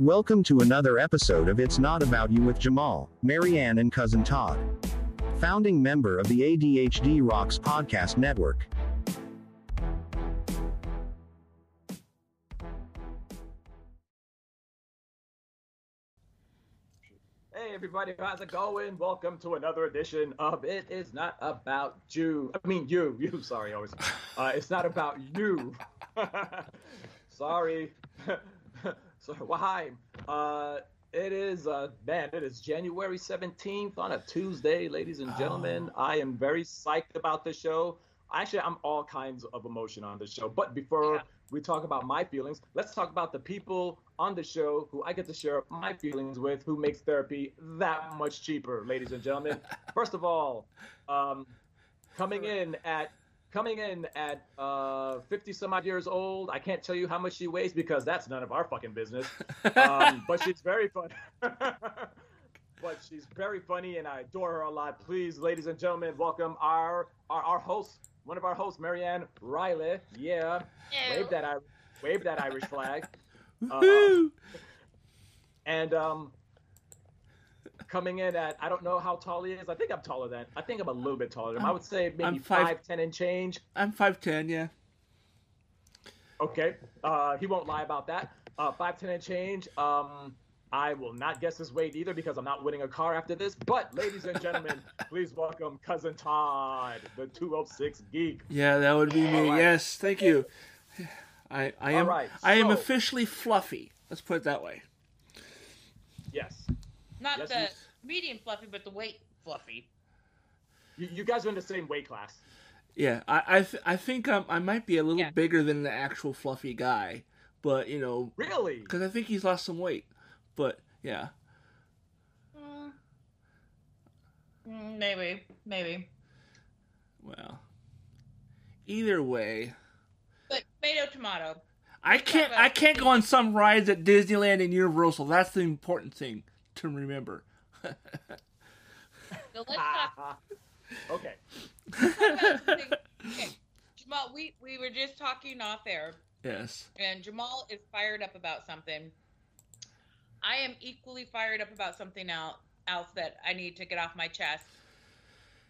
Welcome to another episode of It's Not About You with Jamal, Marianne, and Cousin Todd. Founding member of the ADHD Rocks podcast network. Hey everybody, how's it going? Welcome to another edition of It Is Not About You. I mean you, you. Sorry, always. Uh, it's not about you. sorry. Well. Uh, it is uh, man. It is January seventeenth on a Tuesday, ladies and gentlemen. I am very psyched about the show. Actually, I'm all kinds of emotion on the show. But before Yeah. we talk about my feelings, let's talk about the people on the show who I get to share my feelings with, who makes therapy that much cheaper, ladies and gentlemen. First of all, um, coming in at coming in at uh, 50 some odd years old. I can't tell you how much she weighs because that's none of our fucking business. Um, but she's very funny. but she's very funny and I adore her a lot. Please, ladies and gentlemen, welcome our our, our host, one of our hosts, Marianne Riley. Yeah. Wave that wave that Irish flag. Uh, Woo! and um coming in at I don't know how tall he is. I think I'm taller than I think I'm a little bit taller than him. I would say maybe I'm five- five ten and change. I'm five ten. Yeah. Okay. Uh he won't lie about that. Uh five ten and change. Um I will not guess his weight either because I'm not winning a car after this. But ladies and gentlemen, please welcome cousin Todd, the 206 geek. Yeah, that would be me. Right. Yes, thank you. I I am right, I am officially fluffy. Let's put it that way. Yes. Not Yes, the yes. medium fluffy, but the weight fluffy. You, you guys are in the same weight class. Yeah, I I, th- I think um, I might be a little Yeah. bigger than the actual fluffy guy, but you know, Really? because I think he's lost some weight. But yeah, Mm. Mm, Maybe, maybe. well, either way, But tomato, tomato. I can't I can't go on some rides at Disneyland and Universal. That's the important thing to remember. So let's talk okay. Okay, Jamal, we, we were just talking off air, yes. and Jamal is fired up about something. I am equally fired up about something else, else that I need to get off my chest.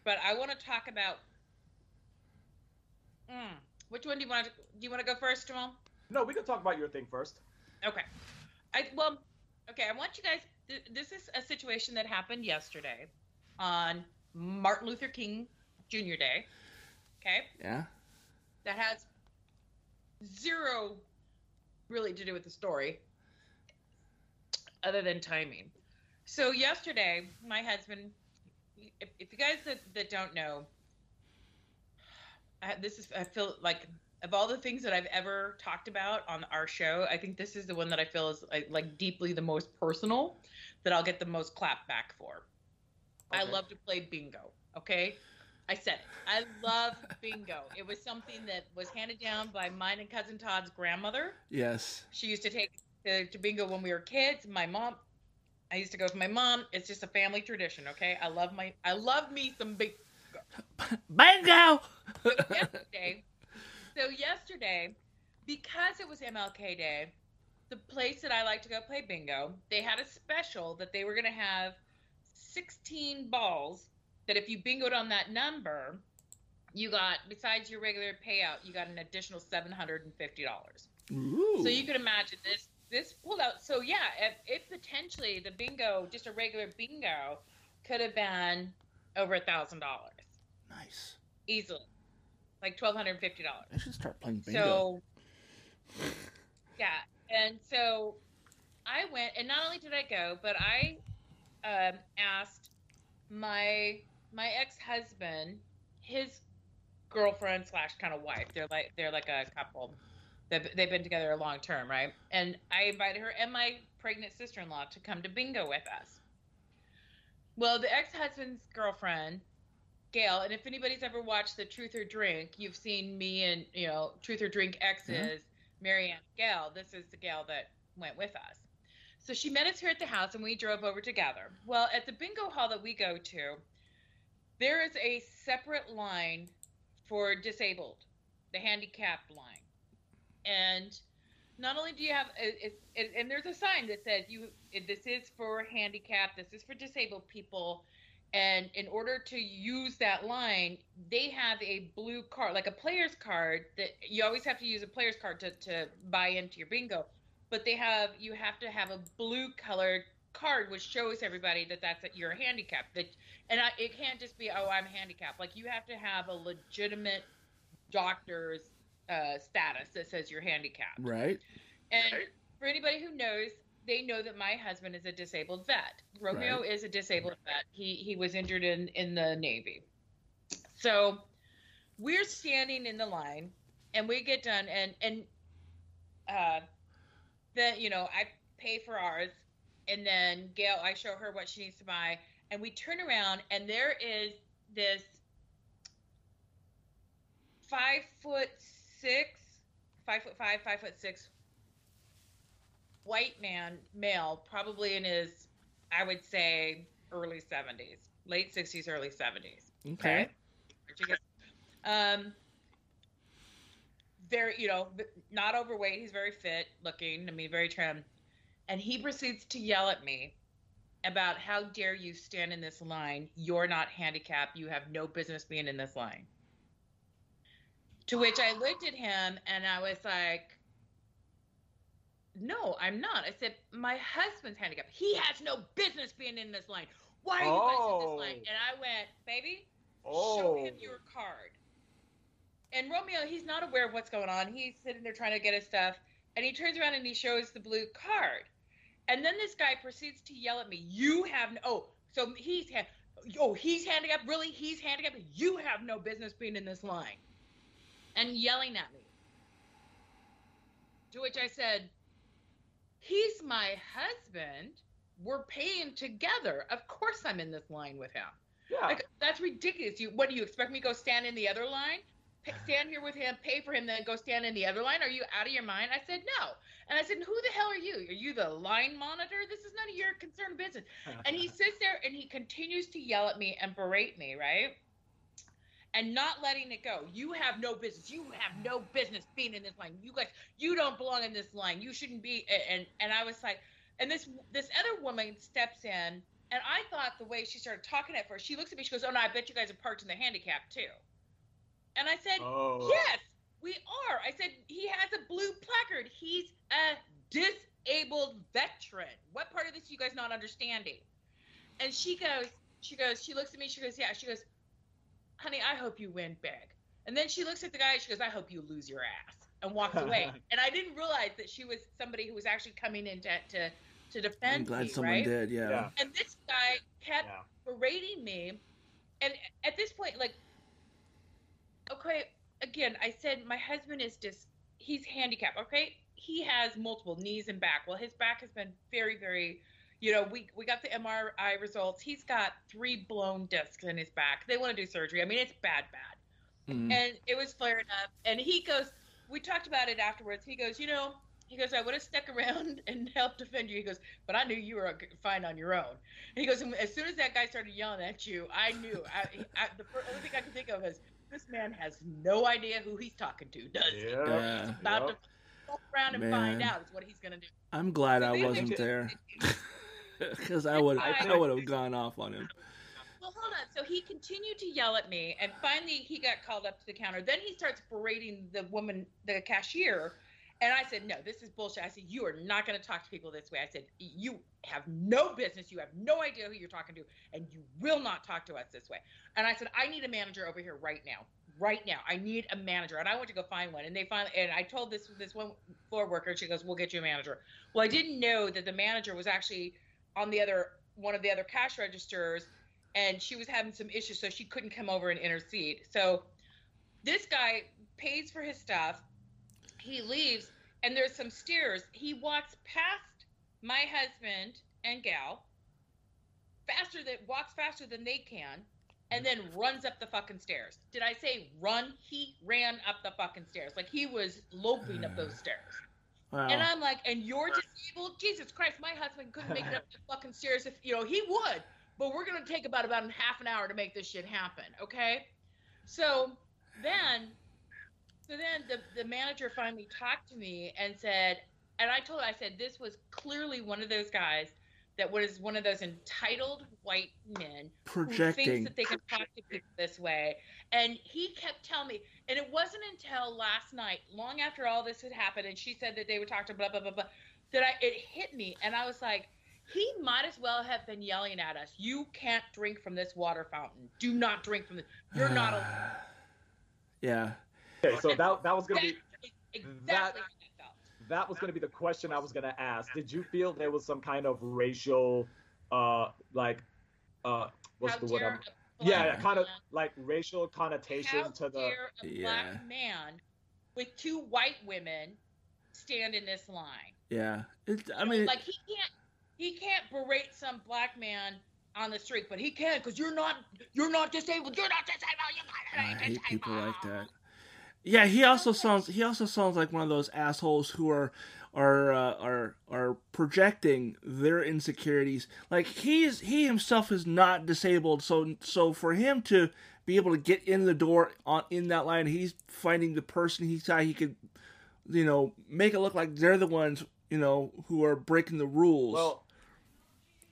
But I want to talk about. Mm, which one do you want to? Do you want to go first, Jamal? No, we can talk about your thing first. Okay. I well, okay. I want you guys. Th- this is a situation that happened yesterday, on Martin Luther King Jr. Day. Okay, Yeah. that has zero really to do with the story, other than timing. So yesterday, my husband. If, if you guys that, that don't know, I, this is I feel like of all the things that I've ever talked about on our show, I think this is the one that I feel is like, like deeply the most personal that I'll get the most clap back for. I love to play bingo. Okay. I said it. I love bingo. It was something that was handed down by mine and cousin Todd's grandmother. Yes. She used to take to, to bingo when we were kids. My mom, I used to go with my mom. It's just a family tradition. Okay. I love my, I love me some big Bingo. yesterday. So yesterday, because it was MLK Day, the place that I like to go play bingo, they had a special that they were going to have 16 balls that if you bingoed on that number, you got besides your regular payout, you got an additional $750. Ooh. So you can imagine this this pulled out. So yeah, if, if potentially the bingo, just a regular bingo, could have been over a thousand dollars nice. easily, like twelve hundred fifty dollars. I should start playing bingo. So, yeah, and so I went, and not only did I go, but I um, asked my my ex husband, his girlfriend slash kind of wife. They're like they're like a couple. They've, they've been together a long term, right? And I invited her and my pregnant sister in law to come to bingo with us. Well, the ex husband's girlfriend Gail, and if anybody's ever watched the Truth or Drink, you've seen me and you know Truth or Drink exes, Marianne, Gail. This is the Gail that went with us. So she met us here at the house, and we drove over together. Well, at the bingo hall that we go to, there is a separate line for disabled, the handicapped line, and not only do you have it, it, and there's a sign that says you this is for handicap, this is for disabled people, and in order to use that line, they have a blue card, like a player's card that you always have to use a player's card to to buy into your bingo, but they have you have to have a blue colored card which shows everybody that that's that you're handicapped that and I, it can't just be oh i'm handicapped. Like you have to have a legitimate doctor's uh, status that says you're handicapped. Right. and for anybody who knows they know that my husband is a disabled vet. Romeo Right. is a disabled vet. He he was injured in in the navy. So we're standing in the line and we get done and and uh then you know i pay for ours and then gail i show her what she needs to buy and we turn around and there is this five foot six five foot five five foot six white man male probably in his i would say early 70s late 60s early 70s Okay. um, very, you know, not overweight. He's very fit looking. I mean, very trim. And he proceeds to yell at me about how dare you stand in this line? You're not handicapped. You have no business being in this line. To which I looked at him and I was like, no, I'm not. I said, my husband's handicapped. He has no business being in this line. Why are you guys in this line? Oh. And I went, baby, show Oh. him your card. And Romeo, he's not aware of what's going on. He's sitting there trying to get his stuff, and he turns around and he shows the blue card. And then this guy proceeds to yell at me, "You have no." Oh, so he's ha- oh he's handicapped. Really, he's handicapped. You have no business being in this line, and yelling at me. To which I said, "He's my husband. We're paying together. Of course, I'm in this line with him." Yeah. Like that's ridiculous. You what do you expect me to go stand in the other line? Stand here with him, pay for him, then go stand in the other line? Are you out of your mind? I said no. And I said, who the hell are you? Are you the line monitor? This is none of your concern business. And he sits there and he continues to yell at me and berate me, right? And not letting it go. You have no business. You have no business being in this line. You guys, you don't belong in this line. You shouldn't be. And and I was like, and this this other woman steps in, and I thought the way she started talking at first, she looks at me, she goes, "Oh no, I bet you guys are parked in the handicap too." And I said, oh. Yes, we are. I said he has a blue placard. He's a disabled veteran. What part of this are you guys not understanding? And she goes, she goes, she looks at me, she goes, Yeah, she goes, honey, I hope you win big. And then she looks at the guy, she goes, I hope you lose your ass, and walks away. and I didn't realize that she was somebody who was actually coming in to to, to defend I'm glad me, someone right? did. Yeah. Yeah. And this guy kept Yeah. berating me. And at this point, like, okay, again, I said my husband is just, he's handicapped, okay? He has multiple knees and back. Well, his back has been very, very, you know, we, we got the MRI results. He's got three blown discs in his back. They want to do surgery. I mean, it's bad, bad Mm. and it was flaring up. And he goes, we talked about it afterwards. He goes, you know, he goes, I would have stuck around and helped defend you. He goes, but I knew you were fine on your own. And he goes, as soon as that guy started yelling at you, I knew. I, I, the first, only thing I could think of is this man has no idea who he's talking to, does he? Yeah. Yeah. About Yep. to go around and find out is what he's gonna do. I'm glad I wasn't there. Because I would, I I would have gone off on him. Well, hold on. So he continued to yell at me, and finally he got called up to the counter. Then he starts berating the woman, the cashier, and I said, "No, this is bullshit." I said, "You are not going to talk to people this way." I said, "You have no business. You have no idea who you're talking to, and you will not talk to us this way." And I said, "I need a manager over here right now." Right now, I need a manager, and I went to go find one. And they finally, and I told this this one floor worker, she goes, "We'll get you a manager." Well, I didn't know that the manager was actually on the other one of the other cash registers and she was having some issues so she couldn't come over and intercede. So this guy pays for his stuff he leaves and there's some stairs. He walks past my husband and gal faster than walks faster than they can and then runs up the fucking stairs. Did i say run? He ran up the fucking stairs. Like he was loping up those stairs Wow. and I'm like, and you're disabled? Jesus Christ, my husband couldn't make it up the fucking stairs if you know he would. But we're gonna take about about half an hour to make this shit happen, okay? So then so then the, the manager finally talked to me and said, and I told her, I said, this was clearly one of those guys that was one of those entitled white men who Projecting. thinks that they can talk to people this way. And he kept telling me, and it wasn't until last night, long after all this had happened, and she said that they would talk to blah blah blah blah, that I it hit me, and I was like, he might as well have been yelling at us. You can't drink from this water fountain. Do not drink from this. You're not allowed. yeah. Okay, so that that was gonna be exactly that- how I felt. that was gonna be the question I was gonna ask. Did you feel there was some kind of racial, uh, like, uh, what's How the word? Dare yeah, black kind of like racial connotation how to the. a Yeah. black man with two white women stand in this line? Yeah. It, I mean, like he can't he can't berate some black man on the street, but he can because you're not you're not disabled. You're not disabled. You're I hate disabled. people like that. Yeah, he also sounds he also sounds like one of those assholes who are are uh, are are projecting their insecurities. Like he's he himself is not disabled, so so for him to be able to get in the door on in that line, he's finding the person he thought he could, you know, make it look like they're the ones you know who are breaking the rules. Well,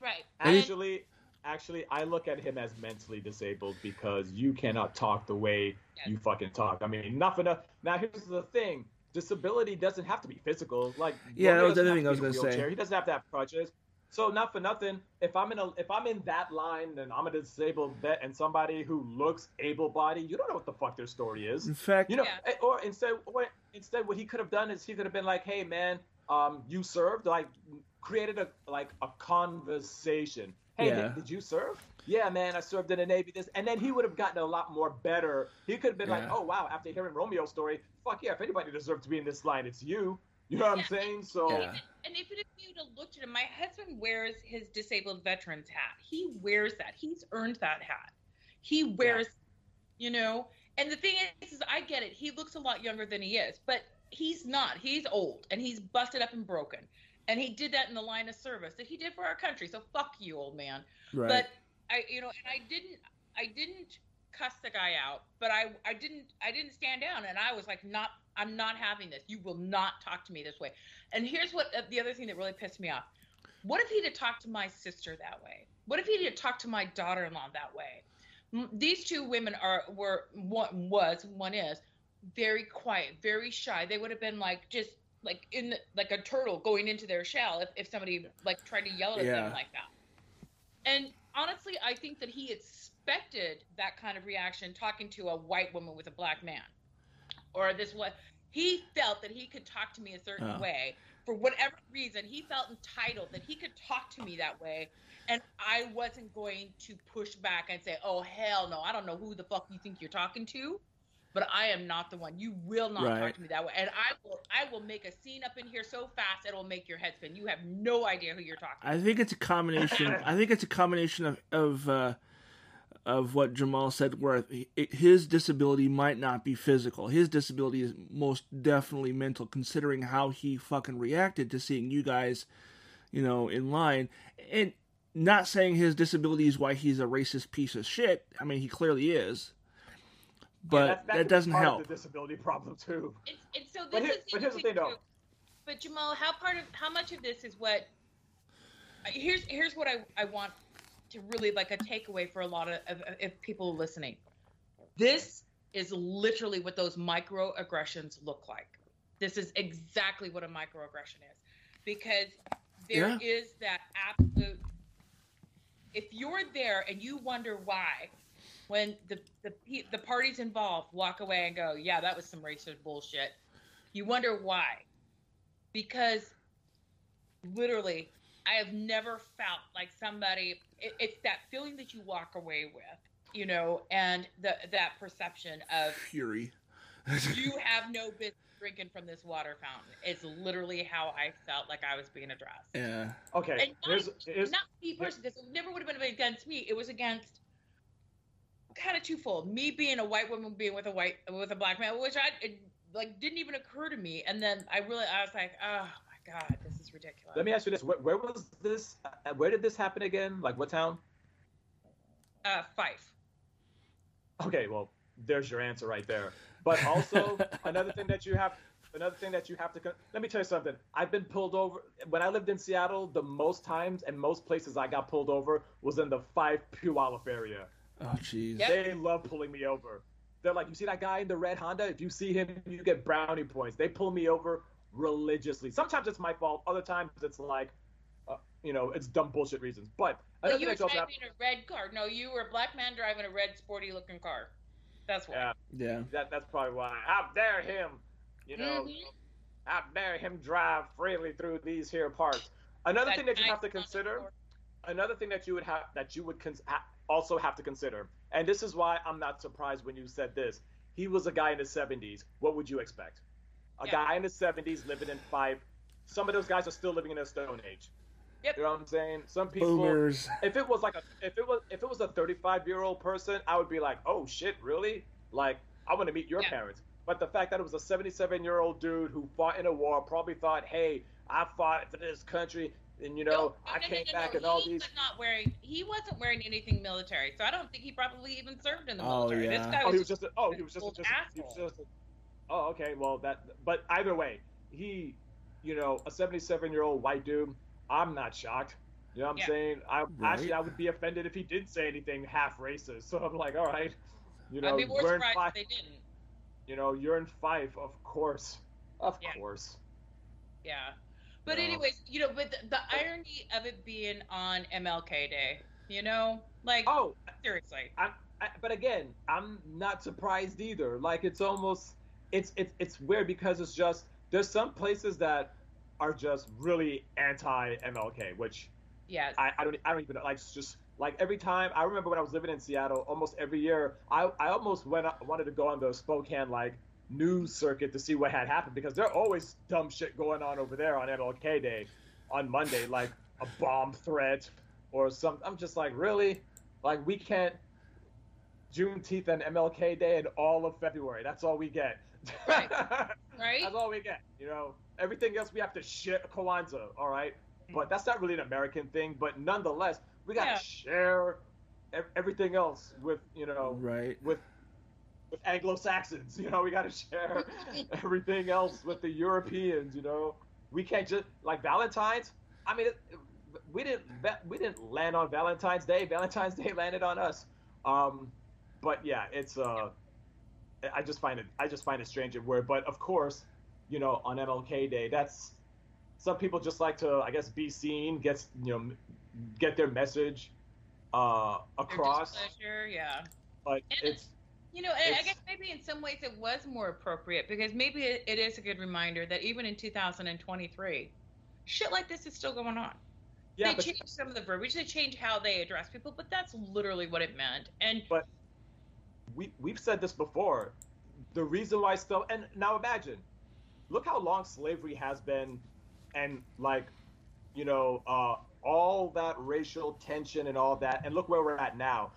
Right. And actually, actually, I look at him as mentally disabled because you cannot talk the way Yes. you fucking talk. I mean, enough enough. Now here's the thing: disability doesn't have to be physical. Like Yeah, that was the other thing I was be in a gonna say. wheelchair. He doesn't have to have crutches. So not for nothing, if I'm in a if I'm in that line and I'm a disabled vet and somebody who looks able-bodied, you don't know what the fuck their story is. in fact, You know, Yeah. eh, or instead, or instead, what he could have done is he could have been like, "Hey, man, um, you served, like, created a like a conversation. Hey, Yeah. did, did you serve? Yeah, man, I served in the Navy. This, and then he would have gotten a lot more better. He could have been like, "Oh, wow!" After hearing Romeo's story, fuck yeah, if anybody deserved to be in this line, it's you. You know what I'm Yeah. saying? So, Yeah. And even if you'd have looked at him, my husband wears his disabled veterans hat. He wears that. He's earned that hat. He wears, you know. And the thing is, is I get it. He looks a lot younger than he is, but he's not. He's old and he's busted up and broken. And he did that in the line of service that he did for our country. So fuck you, old man. right. But I, you know, and I didn't, I didn't cuss the guy out, but I, I didn't, I didn't stand down, and I was like, not, I'm not having this. You will not talk to me this way. And here's what uh, the other thing that really pissed me off. What if he'd have talked to my sister that way? What if he'd have talked to my daughter-in-law that way? These two women are were one was one is very quiet, very shy. They would have been like just like in the, like a turtle going into their shell if, if somebody like tried to yell at Yeah. them like that. And honestly, I think that he expected that kind of reaction talking to a white woman with a black man. Or this what he felt that he could talk to me a certain Oh. way for whatever reason. He felt entitled that he could talk to me that way. And I wasn't going to push back and say, "Oh hell no! I don't know who the fuck you think you're talking to, but I am not the one. You will not Right. talk to me that way, and I will. I will make a scene up in here so fast it'll make your head spin. You have no idea who you're talking. To. I think it's a combination. I think it's a combination of of uh, of what Jamal said, where his disability might not be physical. His disability is most definitely mental, considering how he fucking reacted to seeing you guys, you know, in line. And not saying his disability is why he's a racist piece of shit. I mean, he clearly is. But that's, that's that doesn't part help. Of the disability problem too. And, and so this But here- is but here's the thing, though. too. But Jamal, how part of how much of this is what? uh, Here's here's what I I want to really like a takeaway for a lot of, of if people listening. This is literally what those microaggressions look like. This is exactly what a microaggression is, because there is Yeah. that absolute. If you're there and you wonder why, when the the the parties involved walk away and go, yeah, that was some racist bullshit. You wonder why, because literally, I have never felt like somebody. It, it's that feeling that you walk away with, you know, and the that perception of Fury. you have no business drinking from this water fountain. It's literally how I felt like I was being addressed. yeah. Okay, And not, here's, here's not me personally. This never would have been against me. It was against kind of twofold. Me being a white woman being with a white with a black man, which I it, like didn't even occur to me. And then I really I was like, oh my god, this is ridiculous. Let me ask you this: where, where was this? Uh, where did this happen again? Like what town? uh, Fife. Okay, well, there's your answer right there. But also another thing that you have another thing that you have to let me tell you something. I've been pulled over when I lived in Seattle. The most times and most places I got pulled over was in the Fife Puyallup area. Oh jeez. Yep. They love pulling me over. They're like, you see that guy in the red Honda? If you see him, you get brownie points. They pull me over religiously. Sometimes it's my fault. Other times it's like, uh, you know, it's dumb bullshit reasons. But But you were thing that driving a red car. No, you were a black man driving a red, sporty-looking car. That's why. yeah, Yeah. that, that's probably why. How dare him? You know, Mhm. how dare him drive freely through these here parts? Another That thing that you have to consider. Another thing that you would have that you would cons- ha- also have to consider, and this is why I'm not surprised when you said this. He was a guy in the 70s. What would you expect? A Yeah. guy in the 70s living in Fife. Some of those guys are still living in a stone age. Yep. You know what I'm saying? Some people. Boomers. If it was like a, if it was, if it was a 35 year old person, I would be like, oh shit, really? Like, I want to meet your Yeah. parents. But the fact that it was a 77 year old dude who fought in a war probably thought, hey, I fought for this country, and you know, No, I no, no, came no, no, back no. and all he these. Was not wearing. He wasn't wearing anything military, so I don't think he probably even served in the Oh, military. yeah. This guy Oh, was, he was just. A, oh, he was just. A, just, he was just. A, oh, okay. Well, that. But either way, he, you know, a 77 year old white dude. I'm not shocked. You know what I'm Yeah. saying? I Right. actually I would be offended if he did say anything half racist. So I'm like, all right, you know, I'd be more we're in surprised Fife. if they didn't. You know, you're in Fife, of course, of Yeah. course. Yeah. But anyways, you know, but the, the irony of it being on MLK Day, you know, like Oh, seriously. I, I, but again, I'm not surprised either. Like it's almost it's it's it's weird because it's just there's some places that are just really anti MLK, which Yes. I, I don't I don't even like it's just like every time I remember when I was living in Seattle, almost every year I I almost went wanted to go on the Spokane like news circuit to see what had happened because there always dumb shit going on over there on MLK Day on Monday, like a bomb threat or some. I'm just like, really? Like we can't Juneteenth and MLK Day and all of February. That's all we get. Right. right? That's all we get. You know, everything else we have to shit Kwanzaa. All right, mm. but that's not really an American thing. But nonetheless, we gotta Yeah. share everything else with you know Right. with with Anglo Saxons. You know, we gotta share everything else with the Europeans. You know, we can't just like Valentine's. I mean, we didn't we didn't land on Valentine's Day. Valentine's Day landed on us. Um, but yeah, it's uh, I just find it I just find it strange and weird. But of course, you know, on MLK Day, that's some people just like to I guess be seen, get you know, get their message uh across. displeasure, yeah. But And it's You know, and I guess maybe in some ways it was more appropriate because maybe it, it is a good reminder that even in 2023, shit like this is still going on. yeah, they but changed some of the verbiage, they changed how they address people, but that's literally what it meant. And but we we've said this before. The reason why still and now imagine, look how long slavery has been, and like, you know, uh, all that racial tension and all that, and look where we're at now.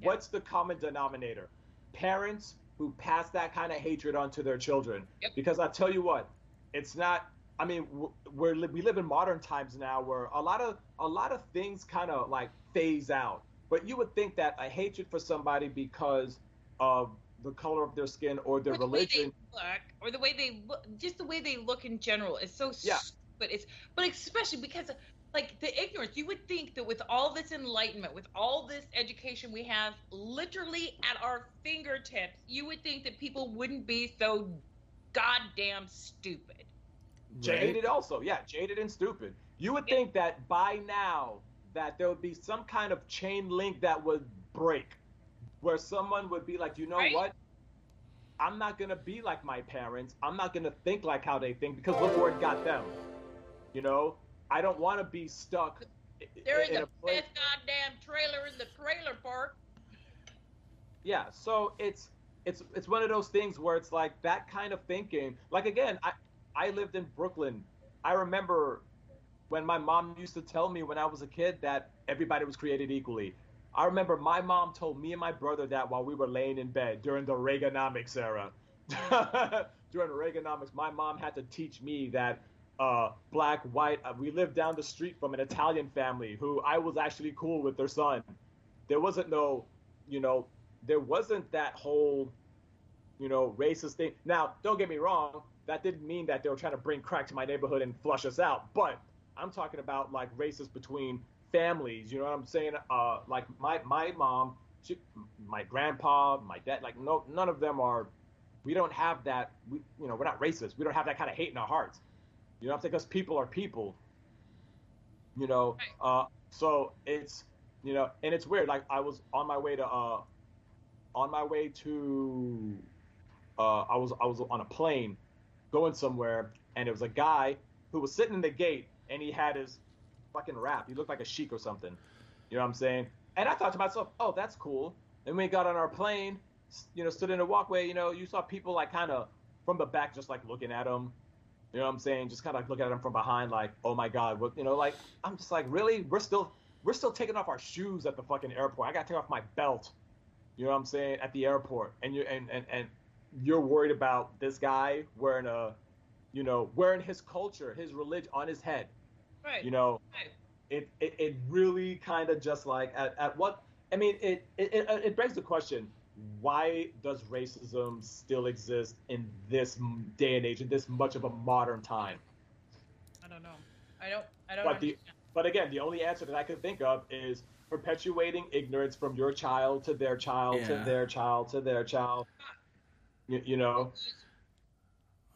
Yeah. What's the common denominator? Parents who pass that kind of hatred onto their children. Yep. Because I tell you what, it's not. I mean, we're we live in modern times now where a lot of a lot of things kind of like phase out. But you would think that a hatred for somebody because of the color of their skin or their or the religion. look, or the way they look, just the way they look in general is so Yeah. stupid. It's but especially because like the ignorance. You would think that with all this enlightenment, with all this education we have, literally at our fingertips, you would think that people wouldn't be so goddamn stupid. Jaded also, yeah, jaded and stupid. You would Yeah. think that by now that there would be some kind of chain link that would break, where someone would be like, you know Right. what? I'm not gonna be like my parents. I'm not gonna think like how they think because look where it got them. You know, I don't want to be stuck There is They're in in a place. best goddamn trailer in the trailer park. Yeah, so it's it's it's one of those things where it's like that kind of thinking. Like again, I I lived in Brooklyn. I remember when my mom used to tell me when I was a kid that everybody was created equally. I remember my mom told me and my brother that while we were laying in bed during the Reaganomics era. during Reaganomics, my mom had to teach me that uh, black, white. Uh, we lived down the street from an Italian family who I was actually cool with their son. There wasn't no, you know, there wasn't that whole you know, racist thing. Now, don't get me wrong, that didn't mean that they were trying to bring crack to my neighborhood and flush us out. But I'm talking about like racist between families. You know what I'm saying? Uh, like my my mom, she, my grandpa, my dad. Like no, none of them are. We don't have that. We, you know, we're not racist. We don't have that kind of hate in our hearts. You know, I think, because people are people. You know, uh, so it's you know, and it's weird. Like I was on my way to uh, on my way to uh, I was I was on a plane going somewhere, and it was a guy who was sitting in the gate, and he had his fucking wrap. He looked like a sheik or something. You know what I'm saying? And I thought to myself, oh, that's cool. And we got on our plane, you know, stood in a walkway, you know, you saw people like kind of from the back, just like looking at him. You know what I'm saying? Just kind of looking at him from behind, like, oh my god, what? You know, like I'm just like, really? We're still we're still taking off our shoes at the fucking airport. I got to take off my belt. You know what I'm saying? At the airport, and you and and and you're worried about this guy wearing a, you know, wearing his culture, his religion on his head. Right. You know, Right. it it, it really kind of just like at, at what I mean, it, it it it begs the question: Why does racism still exist in this day and age, in this much of a modern time? I don't know. I don't. I don't. But the but again, the only answer that I could think of is perpetuating ignorance from your child to their child Yeah. to their child to their child. You, you know,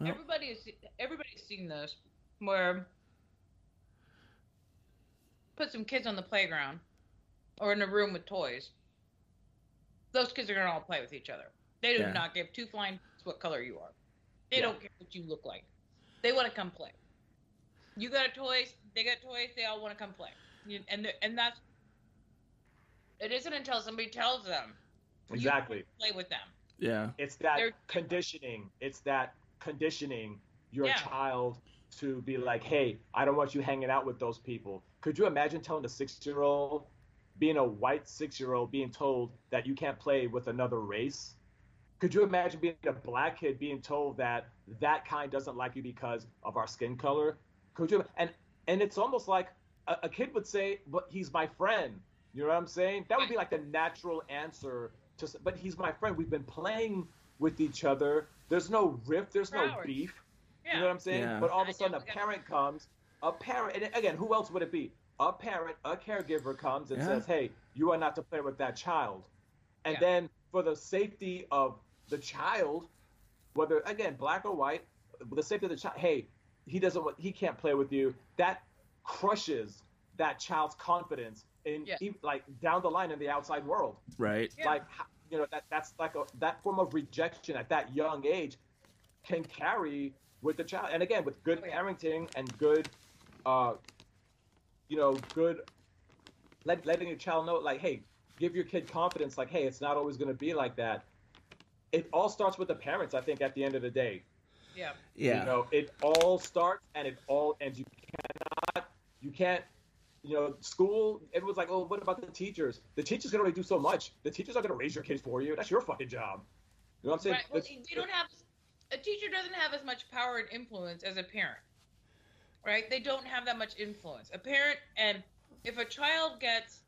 Well- everybody is everybody's seen this where put some kids on the playground or in a room with toys. Those kids are gonna all play with each other. They do Yeah. not give two flying f- what color you are. They Yeah. don't care what you look like. They want to come play. You got a toys, they got toys. They all want to come play. You, and and that's it isn't until somebody tells them you exactly. play with them. Yeah. It's that They're- conditioning. It's that conditioning your Yeah. child to be like, hey, I don't want you hanging out with those people. Could you imagine telling a six year old, being a white six year old, being told that you can't play with another race? Could you imagine being a black kid being told that that kind doesn't like you because of our skin color? Could you? And and it's almost like a, a kid would say, "But he's my friend." You know what I'm saying? That would be like the natural answer to. s- But he's my friend. We've been playing with each other. There's no rift. There's For no hours. beef. Yeah. You know what I'm saying? Yeah. But all of a sudden, a know, we got- parent comes. A parent, and again, who else would it be? A parent, a caregiver comes and Yeah. says, "Hey, you are not to play with that child." And Yeah. then, for the safety of the child, whether again black or white, the safety of the child, hey, he doesn't, want- he can't play with you. That crushes that child's confidence in, Yeah. like down the line in the outside world Right. Yeah. like you know that that's like a that form of rejection at that young age can carry with the child and again with good Oh, parenting and good uh you know good let, letting your child know like hey give your kid confidence like hey it's not always going to be like that it all starts with the parents i think at the end of the day Yeah. Yeah. you know, it all starts and it all ends. You cannot, you can't, you know, school. Everyone's like, oh, what about the teachers? The teachers can only do so much. The teachers are going to raise your kids for you. That's your fucking job. You know what I'm saying? Right. Well, they don't have a teacher doesn't have as much power and influence as a parent. Right? They don't have that much influence. A parent and if a child gets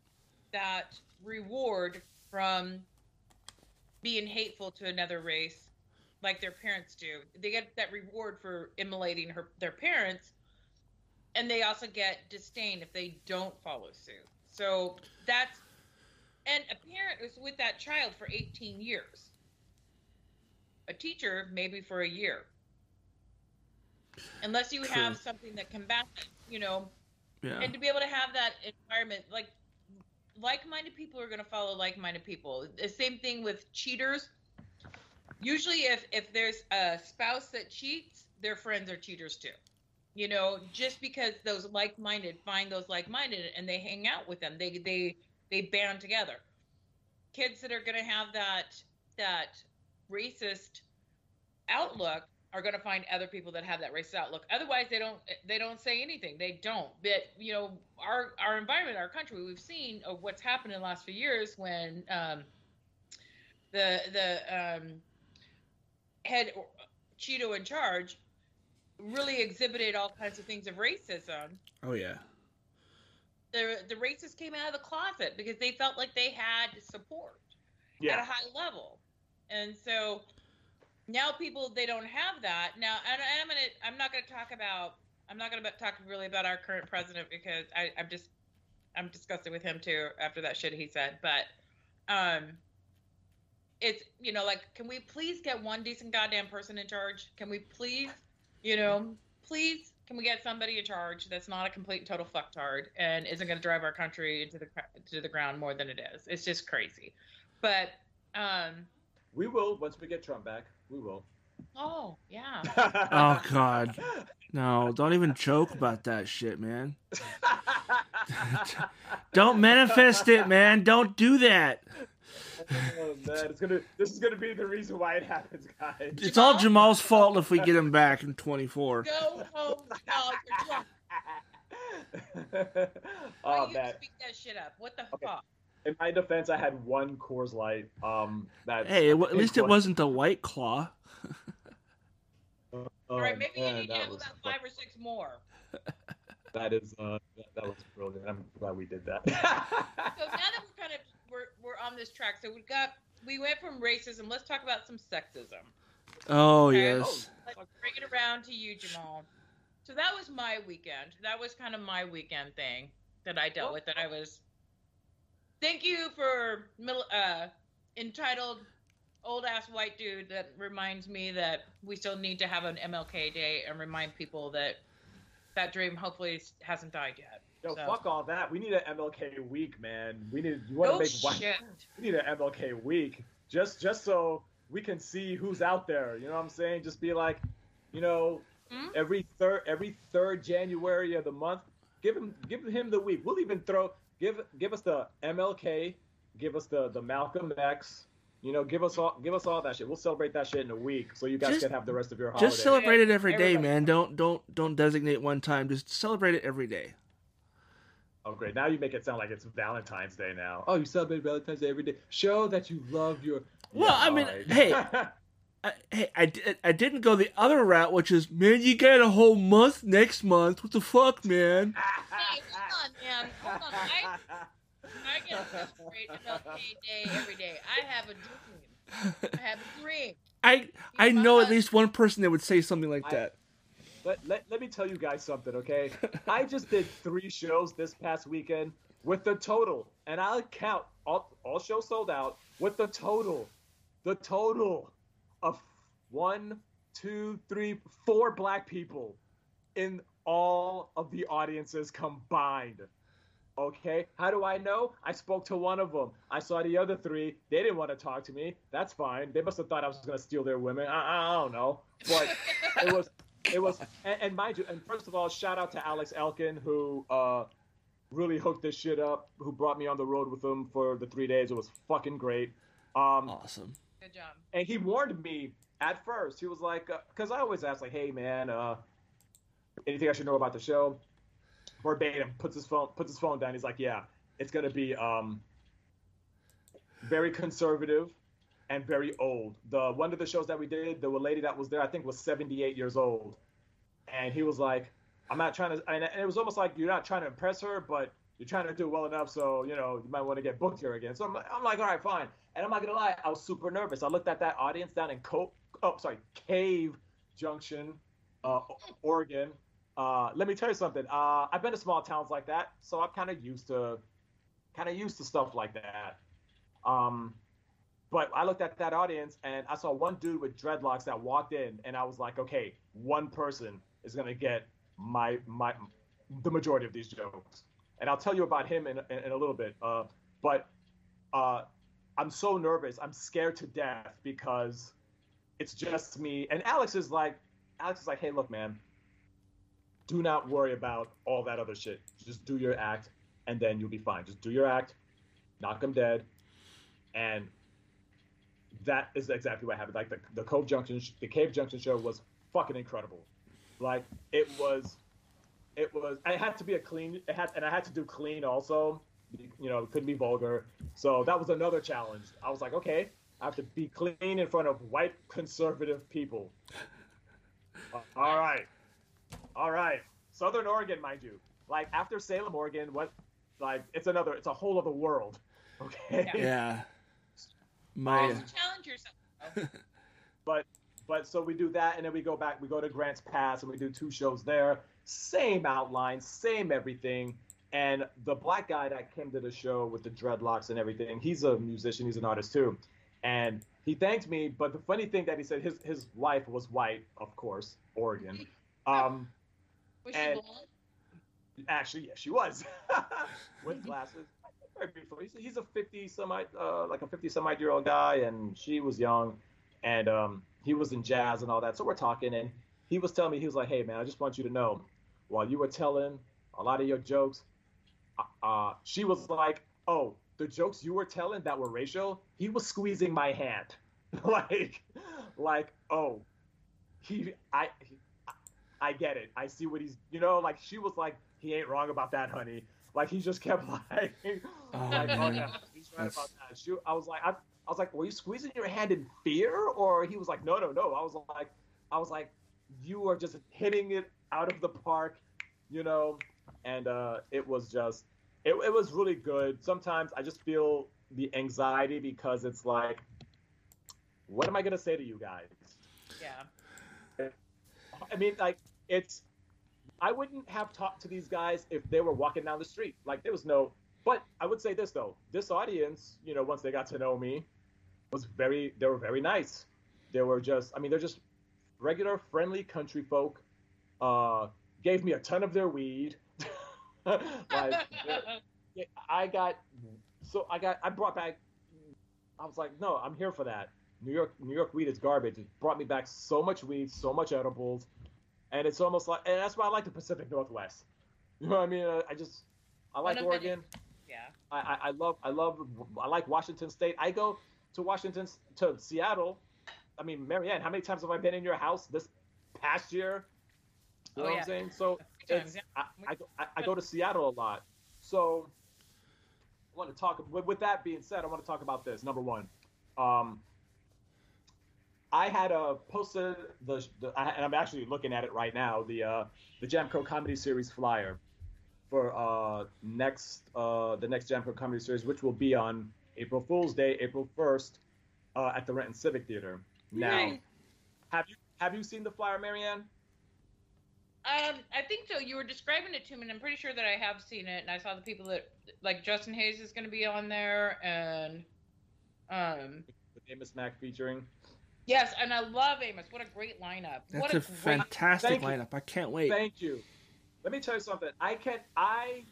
that reward from being hateful to another race like their parents do, they get that reward for immolating her their parents and they also get disdain if they don't follow suit. So that's and a parent is with that child for 18 years a teacher maybe for a year unless you have True. something that combats it, you know Yeah. and to be able to have that environment like like-minded people are going to follow like-minded people the same thing with cheaters usually if if there's a spouse that cheats their friends are cheaters too you know just because those like-minded find those like-minded and they hang out with them they they they band together kids that are going to have that that racist outlook are going to find other people that have that racist outlook. Otherwise they don't they don't say anything. They don't. But you know our our environment our country we've seen of what's happened in the last few years when um the the um head cheeto in charge really exhibited all kinds of things of racism. Oh yeah. the the racists came out of the closet because they felt like they had support at a high level. And so now people they don't have that. Now and, and i'm gonna i'm not gonna talk about i'm not gonna talk really about our current president because I, i'm just i'm disgusted with him too after that shit he said. But um it's you know like can we please get one decent goddamn person in charge? Can we please you know please can we get somebody in charge that's not a complete and total fucktard and isn't going to drive our country into the to the ground more than it is? It's just crazy. But um we will once we get trump back we will oh yeah Oh God, no! Don't even joke about that shit, man. Don't manifest it, man. Don't do that. oh man, it's gonna. This is gonna be the reason why it happens, guys. It's all Jamal's fault if we get him back in 24. go home now you're Why oh you man. speak that shit up what the Okay. fuck In my defense, I had one Coors Light. Um, that. Hey, at least it wasn't the White Claw. Oh, all right maybe man, you need to have was about five or six more That is. Uh, that, that was brilliant. I'm glad we did that. so now that we're kind of we're, we're on this track so we've got we went from racism let's talk about some sexism Oh Okay. yes. Let's bring it around to you, Jamal. So that was my weekend. That was kind of my weekend thing that I dealt with. That I was. Thank you for middle, uh, entitled old ass white dude that reminds me that we still need to have an MLK Day and remind people that that dream hopefully hasn't died yet. Yo, So- fuck all that. We need an MLK week, man. We need. You want to No make one? shit. We need an MLK week, just just so we can see who's out there. You know what I'm saying? Just be like, you know, Hmm? every third every third January of the month, give him give him the week. We'll even throw give give us the MLK, give us the the Malcolm X. You know, give us all give us all that shit. We'll celebrate that shit in a week, so you guys Just- can have the rest of your holiday. Just celebrate it every day, man. Don't don't don't designate one time. Just celebrate it every day. Oh, great! Now you make it sound like it's Valentine's Day now. Oh, you celebrate Valentine's Day every day. Show that you love your. Well, I mean, hey, I, hey, I, di- I didn't go the other route, which is, man, you get a whole month next month. What the fuck, man? Hey, hold on, man. Hold on. I, I get to celebrate MLK Day every day. I have a dream. I have a dream. I I know at least one person that would say something like I- that. let, let, let me tell you guys something, okay? I just did three shows this past weekend with the total, and I'll count all, all shows sold out with the total, the total of one, two, three, four black people in all of the audiences combined. Okay, how do I know? I spoke to one of them. I saw the other three. They didn't want to talk to me. That's fine. They must have thought I was going to steal their women. I, I don't know. But it was it was and, and mind you and first of all shout out to alex elkin who uh really hooked this shit up who brought me on the road with him for the three days it was fucking great um Awesome. Good job. and he warned me at first he was like because i always ask like hey man uh anything i should know about the show verbatim puts his phone puts his phone down he's like yeah it's gonna be um very conservative and very old. The one of the shows that we did, the lady that was there, I think was 78 years old, and he was like, "I'm not trying to," and it was almost like you're not trying to impress her, but you're trying to do well enough, so you know you might want to get booked here again. So I'm, I'm like, all right, fine. And I'm not gonna lie, I was super nervous. I looked at that audience down in Co- oh, sorry, Cave Junction, uh, Oregon. Uh, let me tell you something. Uh, I've been to small towns like that, so I'm kind of used to, kind of used to stuff like that. Um, but I looked at that audience and I saw one dude with dreadlocks that walked in, and I was like, okay, one person is gonna get my my the majority of these jokes, and I'll tell you about him in in, in a little bit. Uh, but uh, I'm so nervous, I'm scared to death because it's just me. And Alex is like, Alex is like, hey, look, man, do not worry about all that other shit. Just do your act, and then you'll be fine. Just do your act, knock them dead, and that is exactly what happened. Like the, the Cove Junction, the Cave Junction show was fucking incredible. Like it was, it was. I had to be a clean. It had, and I had to do clean also. You know, it couldn't be vulgar. So that was another challenge. I was like, okay, I have to be clean in front of white conservative people. All right, all right. Southern Oregon, mind you. Like after Salem, Oregon, what? Like it's another. It's a whole other world. Okay. Yeah. You My have challenge yourself. but so we do that, and then we go back. We go to Grants Pass, and we do two shows there. Same outline, same everything. And the black guy that came to the show with the dreadlocks and everything, he's a musician, he's an artist too. And he thanked me, but the funny thing that he said his his wife was white, of course, Oregon. Um, Was she And- blonde? actually, yes, she was with glasses. Very beautiful. He's, he's a fifty some odd, uh, like a fifty some odd year old guy, and she was young, and um, he was in jazz and all that. So we're talking, and he was telling me he was like, "Hey, man, I just want you to know, while you were telling a lot of your jokes, uh, uh, she was like, oh, the jokes you were telling that were racial, he was squeezing my hand, like, like, oh, he, I, he, I get it. I see what he's, you know, like she was like, he ain't wrong about that, honey. Like he just kept like, Oh, like, oh man. yeah, he's right That's- about that. She, I was like, I, I was like, were you squeezing your hand in fear, or he was like, no, no, no. I was like, I was like, you are just hitting it out of the park, you know, and uh, it was just, it, it was really good. Sometimes I just feel the anxiety because it's like, what am I gonna say to you guys? Yeah. I mean, like it's. I wouldn't have talked to these guys if they were walking down the street. Like there was no. But I would say this though: this audience, you know, once they got to know me, was very. They were very nice. They were just. I mean, they're just regular, friendly country folk. Uh, gave me a ton of their weed. like I got. So I got. I brought back. I was like, no, I'm here for that. New York, New York weed is garbage. It brought me back so much weed, so much edibles, and it's almost like, and that's why I like the Pacific Northwest. You know what I mean? I, I just, I like Oregon. yeah. I, I, I love, I love, I like Washington State. I go to Washington, to Seattle. I mean, Marianne, how many times have I been in your house this past year? You know Oh, what yeah. I'm saying? So it's. I, I, go- I, go to Seattle a lot. So I want to talk. With, with that being said, I want to talk about this. Number one, um, I had uh, posted the, the I, and I'm actually looking at it right now. The uh, the Jamco comedy series flyer for uh, next uh, the next Jamco comedy series, which will be on April Fool's Day, April 1st, uh, at the Renton Civic Theater. Now, have you have you seen the flyer, Marianne? Um, I think so. You were describing it to me, and I'm pretty sure that I have seen it. And I saw the people that, like Justin Hayes, is going to be on there, and um, With Amos Mack featuring. Yes, and I love Amos. What a great lineup! That's what a, a, great. fantastic Thank you. lineup. I can't wait. Thank you. Let me tell you something. I can I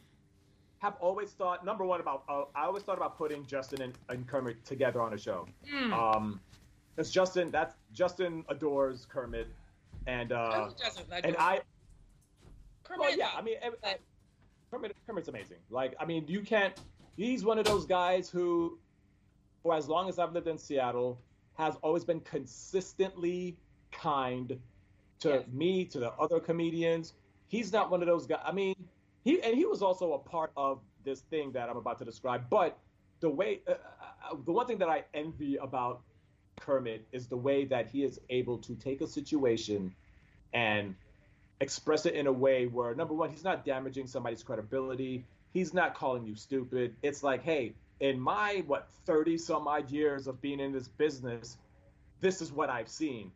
have always thought number one about uh, I always thought about putting Justin and, and Kermit together on a show. Mm. Um, because Justin that's Justin adores Kermit, and uh, Who doesn't? I and. I Kermit, well yeah I mean ev- but- Kermit Kermit's amazing. Like I mean you can't. He's one of those guys who, for as long as I've lived in Seattle, has always been consistently kind to Yes. me, to the other comedians. He's not one of those guys. I mean, he and he was also a part of this thing that I'm about to describe. But the way, uh, uh, the one thing that I envy about Kermit is the way that he is able to take a situation and express it in a way where number one, he's not damaging somebody's credibility. He's not calling you stupid. It's like, hey, in my what 30 some odd years of being in this business, this is what I've seen.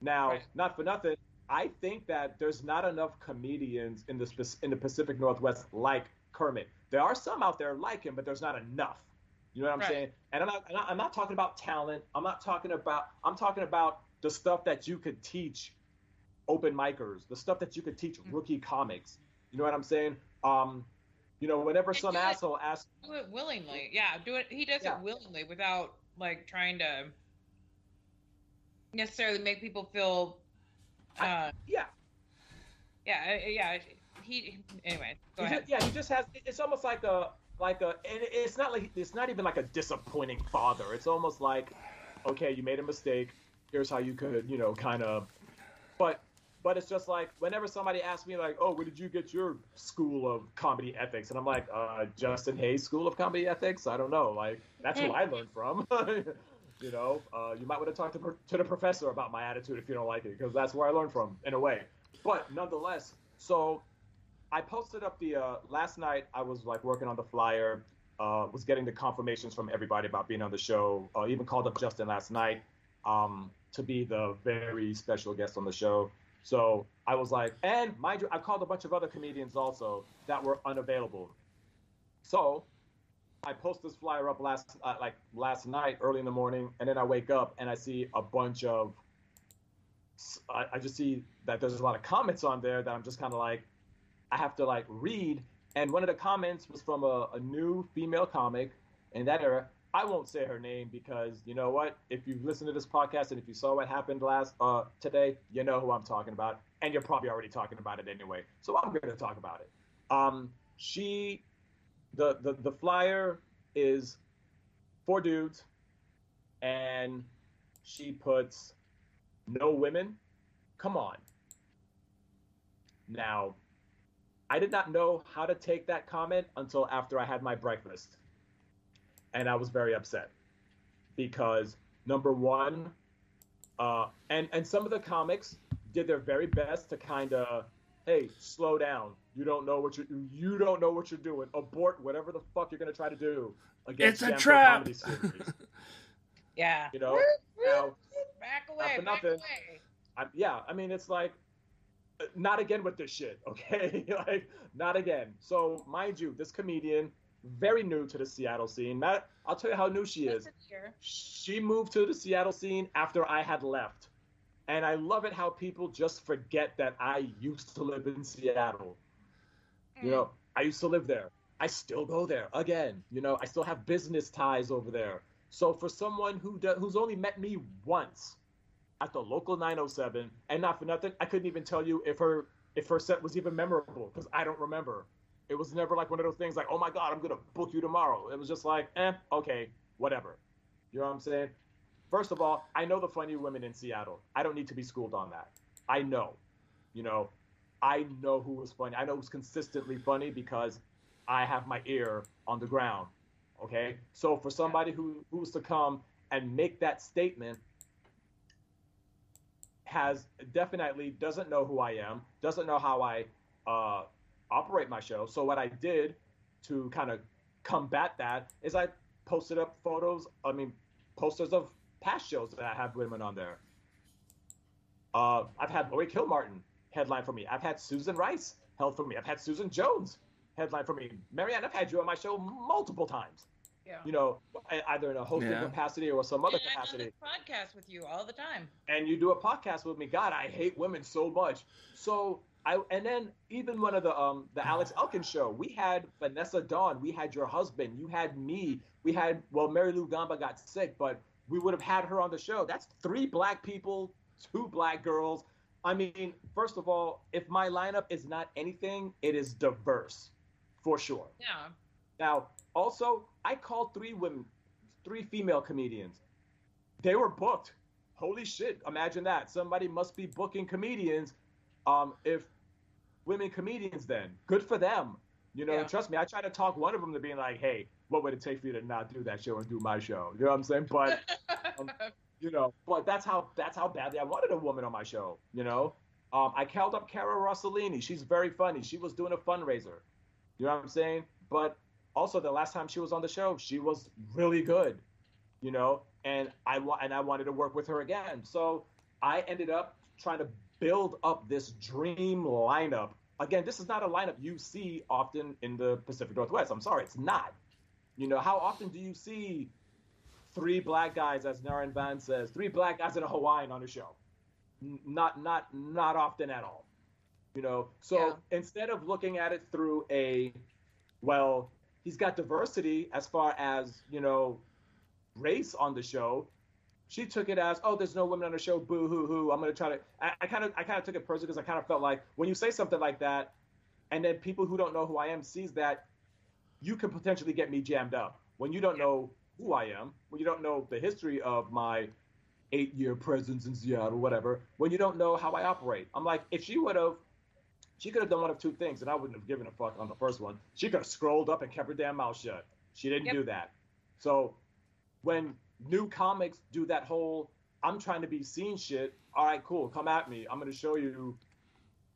Now, Right. not for nothing, I think that there's not enough comedians in the in the Pacific Northwest like Kermit. There are some out there like him, but there's not enough. You know what I'm Right. saying? And I'm not, I'm not talking about talent. I'm not talking about I'm talking about the stuff that you could teach open micers, the stuff that you could teach Mm. rookie comics. You know what I'm saying? Um, you know, whenever some it- asshole asks, do it willingly. Yeah, do it. He does Yeah. it willingly without like trying to necessarily make people feel. Uh, I- yeah, yeah, uh, yeah. He anyway. Go he ahead. just, yeah, he just has. It's almost like a like a, and it's not like it's not even like a disappointing father. It's almost like, okay, you made a mistake. Here's how you could, you know, kind of, but. But it's just like whenever somebody asks me like, "Oh, where did you get your school of comedy ethics?" and I'm like, uh, "Justin Hayes School of Comedy Ethics." I don't know. Like that's who I learned from. you know, uh, you might want to talk to, to the professor about my attitude if you don't like it, because that's where I learned from in a way. But nonetheless, so I posted up the uh, last night. I was like working on the flyer, uh, was getting the confirmations from everybody about being on the show. Uh, even called up Justin last night, um, to be the very special guest on the show. So I was like, and mind you, I called a bunch of other comedians also that were unavailable. So I post this flyer up last uh, like last night early in the morning, and then I wake up and I see a bunch of I, I just see that there's a lot of comments on there that I'm just kind of like I have to like read. And one of the comments was from a, a new female comic in that era. I won't say her name because you know what? If you've listened to this podcast and if you saw what happened last uh, today, you know who I'm talking about, and you're probably already talking about it anyway. So I'm going to talk about it. Um, she, the, the the flyer is four dudes, and she puts no women. Come on. Now, I did not know how to take that comment until after I had my breakfast and I was very upset because number one, uh, and and some of the comics did their very best to kind of, hey, slow down. You don't know what you you don't know what you're doing. Abort whatever the fuck you're gonna try to do against it's a trap. yeah. You know. now, back away. Back nothing, away. I, yeah, I mean it's like uh, not again with this shit, okay? like not again. So mind you, this comedian very new to the Seattle scene. Matt, I'll tell you how new she is. She moved to the Seattle scene after I had left. And I love it how people just forget that I used to live in Seattle. Mm. You know, I used to live there. I still go there again. You know, I still have business ties over there. So for someone who do, who's only met me once at the local 907, and not for nothing, I couldn't even tell you if her if her set was even memorable because I don't remember. It was never like one of those things like, oh my God, I'm to book you tomorrow. It was just like, eh, okay, whatever. You know what I'm saying? First of all, I know the funny women in Seattle. I don't need to be schooled on that. I know. You know, I know who was funny. I know who's consistently funny because I have my ear on the ground. Okay? So for somebody who who's to come and make that statement has definitely doesn't know who I am, doesn't know how I uh, operate my show. So what I did to kind of combat that is I posted up photos, I mean, posters of past shows that I have women on there. Uh, I've had Laurie Kilmartin headline for me. I've had Susan Rice held for me. I've had Susan Jones headline for me. Marianne, I've had you on my show multiple times. Yeah. You know, either in a hosting yeah. capacity or some other and capacity. I podcast with you all the time. And you do a podcast with me. God, I hate women so much. So I and then even one of the um the Alex Elkin show, we had Vanessa Dawn, we had your husband, you had me, we had well Mary Lou Gamba got sick, but we would have had her on the show. That's three black people, two black girls. I mean, first of all, if my lineup is not anything, it is diverse, for sure. Yeah. Now, also, I called three women, three female comedians. They were booked. Holy shit! Imagine that. Somebody must be booking comedians um, if women comedians, then good for them. You know, yeah. trust me, I try to talk one of them to being like, hey, what would it take for you to not do that show and do my show? You know what I'm saying? But, um, you know, but that's how that's how badly I wanted a woman on my show. You know, um, I called up Cara Rossellini. She's very funny. She was doing a fundraiser. You know what I'm saying? But also, the last time she was on the show, she was really good. You know, and I wa- and I wanted to work with her again. So I ended up trying to build up this dream lineup. Again, this is not a lineup you see often in the Pacific Northwest. I'm sorry, it's not. You know, how often do you see three black guys, as Naren Van says, three black guys in a Hawaiian on a show? Not, not, not often at all. You know, so yeah. instead of looking at it through a, well, he's got diversity as far as you know, race on the show she took it as, oh, there's no women on the show, boo hoo hoo. I'm gonna try to. I kind of, I kind of took it personally because I kind of felt like when you say something like that, and then people who don't know who I am sees that, you can potentially get me jammed up. When you don't know who I am, when you don't know the history of my eight-year presence in Seattle, whatever, when you don't know how I operate, I'm like, if she would have, she could have done one of two things, and I wouldn't have given a fuck on the first one. She could have scrolled up and kept her damn mouth shut. She didn't yep. do that. So when new comics do that whole I'm trying to be seen shit. All right, cool. Come at me. I'm gonna show you.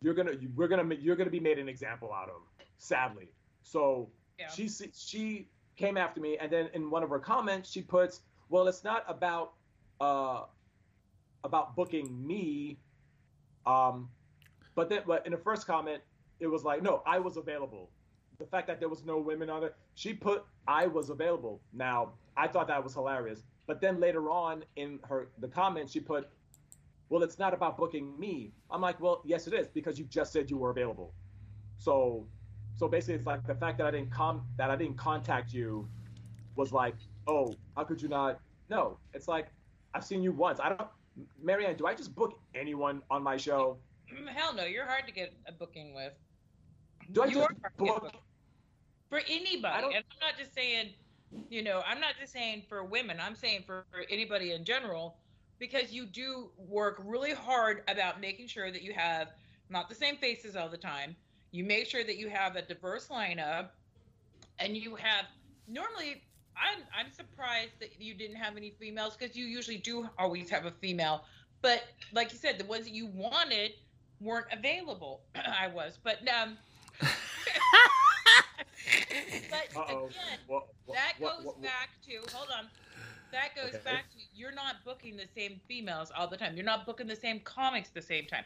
You're gonna we're gonna you're gonna be made an example out of. Sadly, so yeah. she she came after me, and then in one of her comments she puts, "Well, it's not about uh about booking me. Um, but then, but in the first comment, it was like, no, I was available. The fact that there was no women on it, she put I was available. Now, I thought that was hilarious. But then later on in her the comments, she put, well, it's not about booking me. I'm like, well, yes, it is because you just said you were available. So, so basically, it's like the fact that I didn't com that I didn't contact you was like, oh, how could you not? No, it's like I've seen you once. I don't, Marianne. Do I just book anyone on my show? Hell no, you're hard to get a booking with. Do I You just are hard to get book? For anybody, and I'm not just saying, you know, I'm not just saying for women. I'm saying for, for anybody in general, because you do work really hard about making sure that you have not the same faces all the time. You make sure that you have a diverse lineup, and you have normally. I'm I'm surprised that you didn't have any females because you usually do always have a female. But like you said, the ones that you wanted weren't available. I was, but um. but Uh-oh. again, What, what, that goes what- back to hold on. That goes Okay. back to you're not booking the same females all the time. You're not booking the same comics the same time.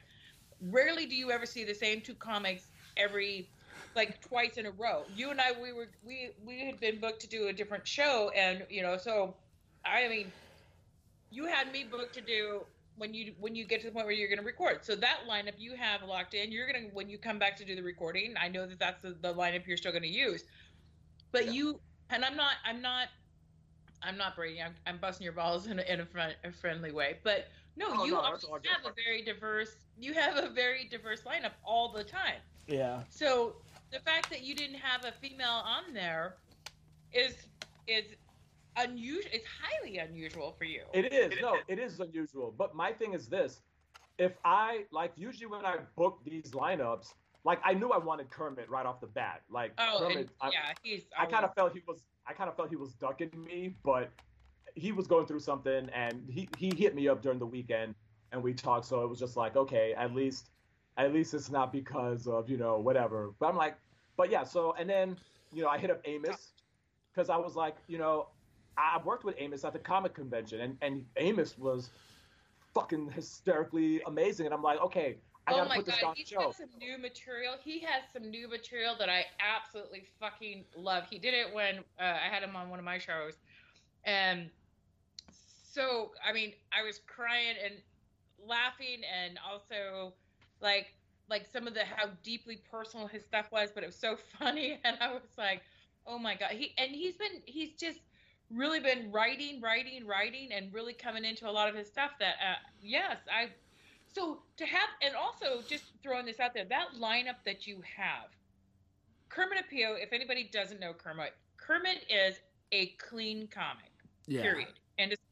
Rarely do you ever see the same two comics every like twice in a row. You and I we were we we had been booked to do a different show and you know so I mean you had me booked to do when you when you get to the point where you're going to record. So that lineup you have locked in. You're going to when you come back to do the recording. I know that that's the, the lineup you're still going to use. But Yeah. you and I'm not I'm not I'm not Brady. I'm, I'm busting your balls in a, in a, friend, a friendly way. But no, Oh, you no, also that's all good. have a very diverse you have a very diverse lineup all the time. Yeah. So the fact that you didn't have a female on there is is unusual. It's highly unusual for you. It is no, it is unusual. But my thing is this: if I like usually when I book these lineups, like I knew I wanted Kermit right off the bat. Like oh, Kermit, and, I, yeah, he's. I kind of felt he was. I kind of felt he was ducking me, but he was going through something, and he he hit me up during the weekend, and we talked. So it was just like, okay, at least, at least it's not because of you know whatever. But I'm like, but yeah. So and then you know I hit up Amos because I was like, you know, I worked with Amos at the comic convention, and and Amos was fucking hysterically amazing, and I'm like, okay, I Oh my god, he's show. got some new material. He has some new material that I absolutely fucking love. He did it when uh, I had him on one of my shows, and so I mean, I was crying and laughing, and also like like some of the how deeply personal his stuff was, but it was so funny, and I was like, oh my god, he and he's been he's just really been writing, writing, writing, and really coming into a lot of his stuff. That uh, yes, I so to have, and also just throwing this out there, that lineup that you have, Kermit Apio. If anybody doesn't know Kermit, Kermit is a clean comic. Yeah. Period. And it's,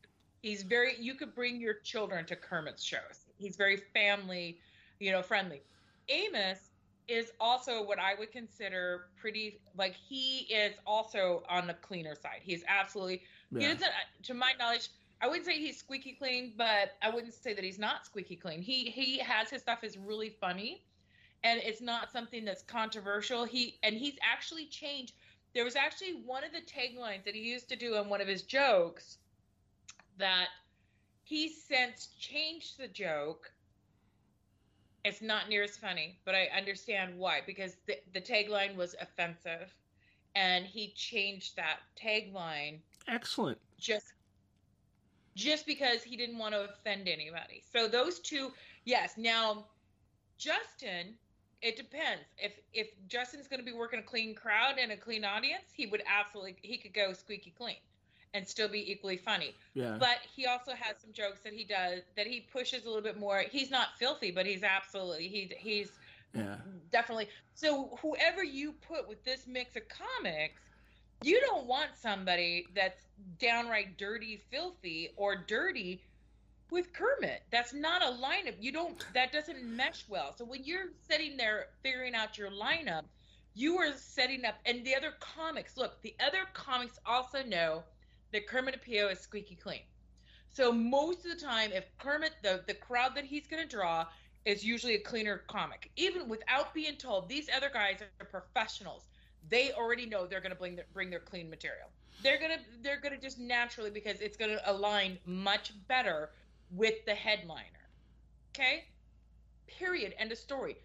he's very. You could bring your children to Kermit's shows. He's very family, you know, friendly. Amos is also what I would consider pretty. Like he is also on the cleaner side. He's absolutely he Yeah. doesn't, to my knowledge, I wouldn't say he's squeaky clean, but I wouldn't say that he's not squeaky clean. He he has his stuff is really funny, and it's not something that's controversial. He and he's actually changed. There was actually one of the taglines that he used to do in one of his jokes that he since changed the joke. It's not near as funny, but I understand why because the, the tagline was offensive, and he changed that tagline Excellent. just just because he didn't want to offend anybody. So those two, yes. Now, Justin, it depends. If if Justin's going to be working a clean crowd and a clean audience, he would absolutely he could go squeaky clean and still be equally funny. Yeah. But he also has some jokes that he does that he pushes a little bit more. He's not filthy, but he's absolutely he he's yeah. definitely. So whoever you put with this mix of comics, you don't want somebody that's downright dirty, filthy, or dirty with Kermit. That's not a lineup. You don't. That doesn't mesh well. So when you're sitting there figuring out your lineup, you are setting up. And the other comics, look, the other comics also know that Kermit Apio is squeaky clean. So most of the time, if Kermit, the the crowd that he's going to draw is usually a cleaner comic. Even without being told, these other guys are professionals. They already know they're going to bring their, bring their clean material. They're gonna they're gonna just naturally because it's going to align much better with the headliner. Okay? Period. End of story.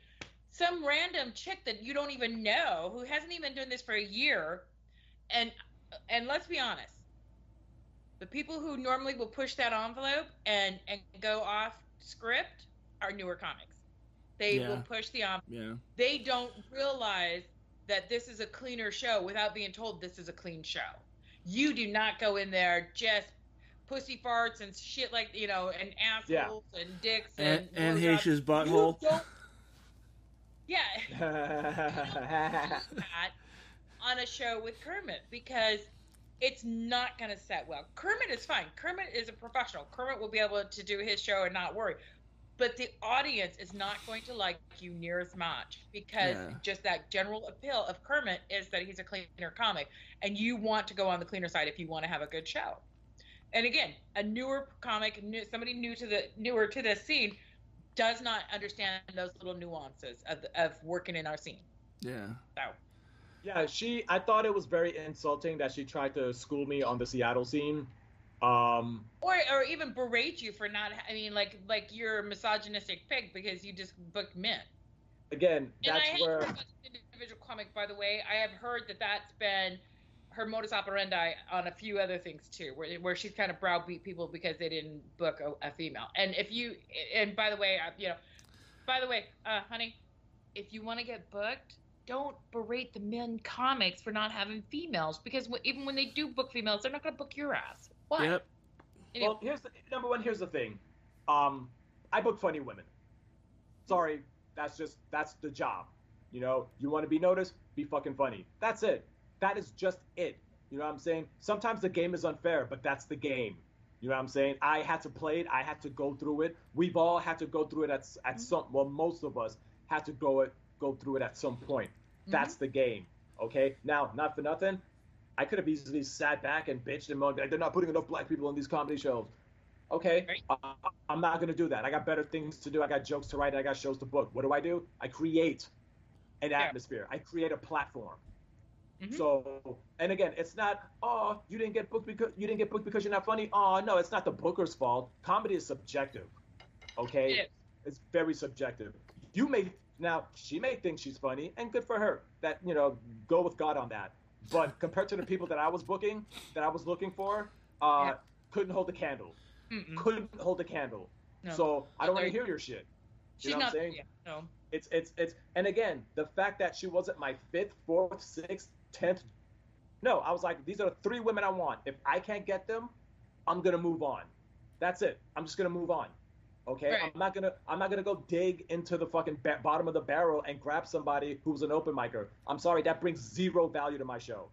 Some random chick that you don't even know who hasn't even done this for a year and and let's be honest. The people who normally will push that envelope and and go off script are newer comics. They Yeah. will push the envelope Yeah. they don't realize that this is a cleaner show without being told this is a clean show. You do not go in there just pussy farts and shit like you know and assholes and dicks And and and blowjobs. Haish's butthole. don't- Yeah, that on a show with Kermit because it's not going to set well. Kermit is fine. Kermit is a professional. Kermit will be able to do his show and not worry. But the audience is not going to like you near as much because Yeah. just that general appeal of Kermit is that he's a cleaner comic, and you want to go on the cleaner side if you want to have a good show. And again, a newer comic, new, somebody new to the newer to the scene, does not understand those little nuances of, of working in our scene. Yeah. So Yeah, she. I thought it was very insulting that she tried to school me on the Seattle scene. Um, or or even berate you for not I mean like like you're a misogynistic pig because you just booked men. again, And I that's where. individual comic by the way. I have heard that that's been her modus operandi on a few other things too, where where she's kind of browbeat people because they didn't book a, a female. And if you and by the way, I, you know, by the way, uh, honey, if you want to get booked, don't berate the men comics for not having females because w- even when they do book females, they're not going to book your ass. Why? Yep. Anyway, Well, here's the number one. Here's the thing. Um, I book funny women. Sorry, that's just that's the job. You know, you want to be noticed, be fucking funny. That's it. That is just it. You know what I'm saying? Sometimes the game is unfair, but that's the game. You know what I'm saying? I had to play it. I had to go through it. We've all had to go through it at at some. Well, most of us had to go it go through it at some point. That's the game. Okay. Now, not for nothing. I could have easily sat back and bitched and moaned, like, they're not putting enough black people on these comedy shows. Okay, Right. uh, I'm not gonna do that. I got better things to do. I got jokes to write. I got shows to book. What do I do? I create an Yeah. atmosphere. I create a platform. Mhm. So, and again, it's not. Oh, you didn't get booked because you didn't get booked because you're not funny. Oh, no, it's not the booker's fault. Comedy is subjective. Okay, It is. it's very subjective. You may now she may think she's funny, and good for her. That you know, go with God on that. But compared to the people that I was booking, that I was looking for, uh, Yeah. couldn't hold a candle. Mm-mm. Couldn't hold a candle. No. So I don't want to hear your shit. She's know what I'm not. saying? Yeah, no. It's it's it's and again, the fact that she wasn't my fifth, fourth, sixth, tenth. No, I was like, these are the three women I want. If I can't get them, I'm gonna move on. That's it. I'm just gonna move on. Okay, Right. I'm not gonna I'm not gonna go dig into the fucking ba- bottom of the barrel and grab somebody who's an open micer. I'm sorry, that brings zero value to my show.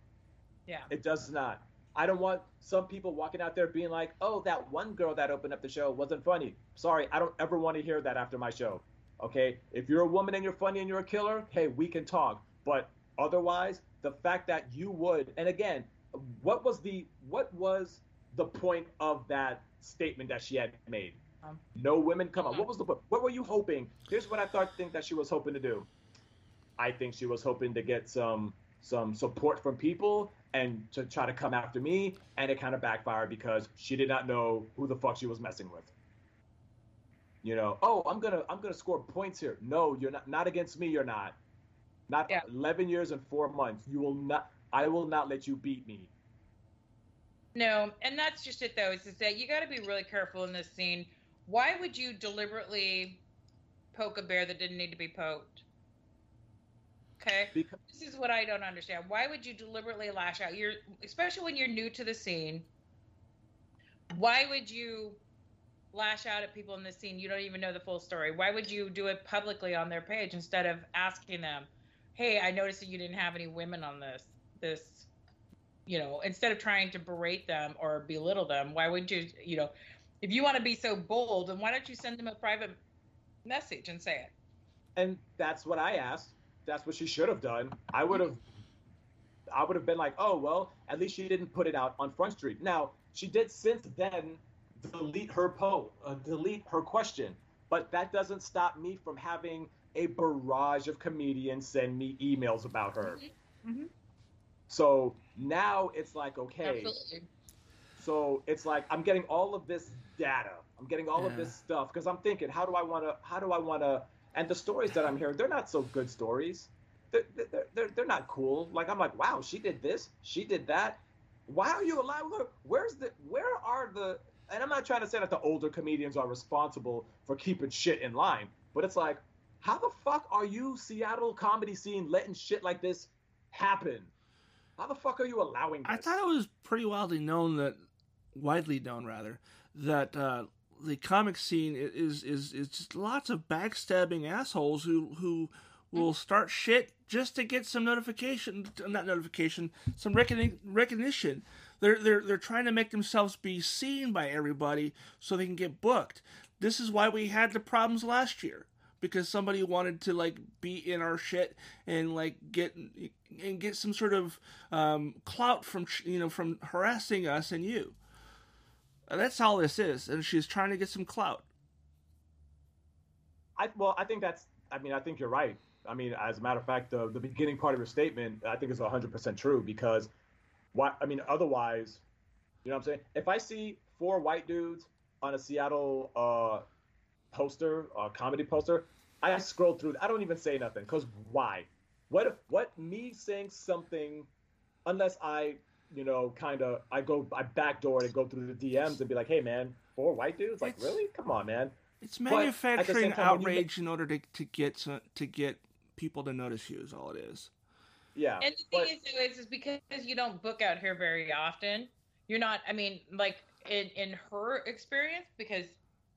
Yeah. It does not. I don't want some people walking out there being like, "Oh, that one girl that opened up the show wasn't funny." Sorry, I don't ever want to hear that after my show. Okay? If you're a woman and you're funny and you're a killer, hey, we can talk. But otherwise, the fact that you would, and again, what was the what was the point of that statement that she had made? Um, no women come on. Mhm. What was the point? What were you hoping? Here's what I thought think that she was hoping to do. I think she was hoping to get some some support from people and to try to come after me, and it kind of backfired because she did not know who the fuck she was messing with. You know, oh, I'm gonna I'm gonna score points here. No, you're not. Not against me. You're not. Not Yeah. 11 years and four months. You will not. I will not let you beat me. No, and that's just it though. Is, is that you got to be really careful in this scene. Why would you deliberately poke a bear that didn't need to be poked? Okay, Because this is what I don't understand. Why would you deliberately lash out? You're especially when you're new to the scene. Why would you lash out at people in the scene? You don't even know the full story. Why would you do it publicly on their page instead of asking them, "Hey, I noticed that you didn't have any women on this this you know, instead of trying to berate them or belittle them, why would you, you know, if you want to be so bold, then why don't you send them a private message and say it? and that's what I asked. That's what she should have done. I would have, I would have been like, oh well, at least she didn't put it out on Front Street. Now she did since then delete her po, uh, delete her question, but that doesn't stop me from having a barrage of comedians send me emails about her. Mhm. So now it's like, okay, Absolutely. So it's like I'm getting all of this data, I'm getting all of this stuff because I'm thinking, how do I want to? How do I want to? And the stories that I'm hearing, they're not so good stories. They're, they're, they're, they're not cool. Like I'm like, wow, she did this, she did that. Why are you allowing her? Where's the? Where are the? And I'm not trying to say that the older comedians are responsible for keeping shit in line, but it's like, how the fuck are you, Seattle comedy scene, letting shit like this happen? How the fuck are you allowing this? I thought it was pretty widely known that, widely known rather, that uh, the comic scene is is is just lots of backstabbing assholes who who will start shit just to get some notification, not notification, some recogni- recognition. They're they're they're trying to make themselves be seen by everybody so they can get booked. This is why we had the problems last year because somebody wanted to like be in our shit and like get and get some sort of um, clout from you know from harassing us and you. Uh, That's all this is, and she's trying to get some clout. I well, I think that's. I mean, I think you're right. I mean, as a matter of fact, the the beginning part of your statement, I think is 100 percent true because, why? I mean, otherwise, you know what I'm saying? If I see four white dudes on a Seattle uh, poster, uh, comedy poster, I scroll through. I don't even say nothing because why? What? What? Me saying something, unless I, you know, kind of, I go, I backdoor and go through the DMs and be like, hey man, four white dudes? Like, It's- really? Come on, man. It's manufacturing time, when you outrage in order to, to get some, to get people to notice you. Is all it is. Yeah. And the but- thing is, though, is, is because you don't book out here very often. You're not. I mean, like in in her experience, because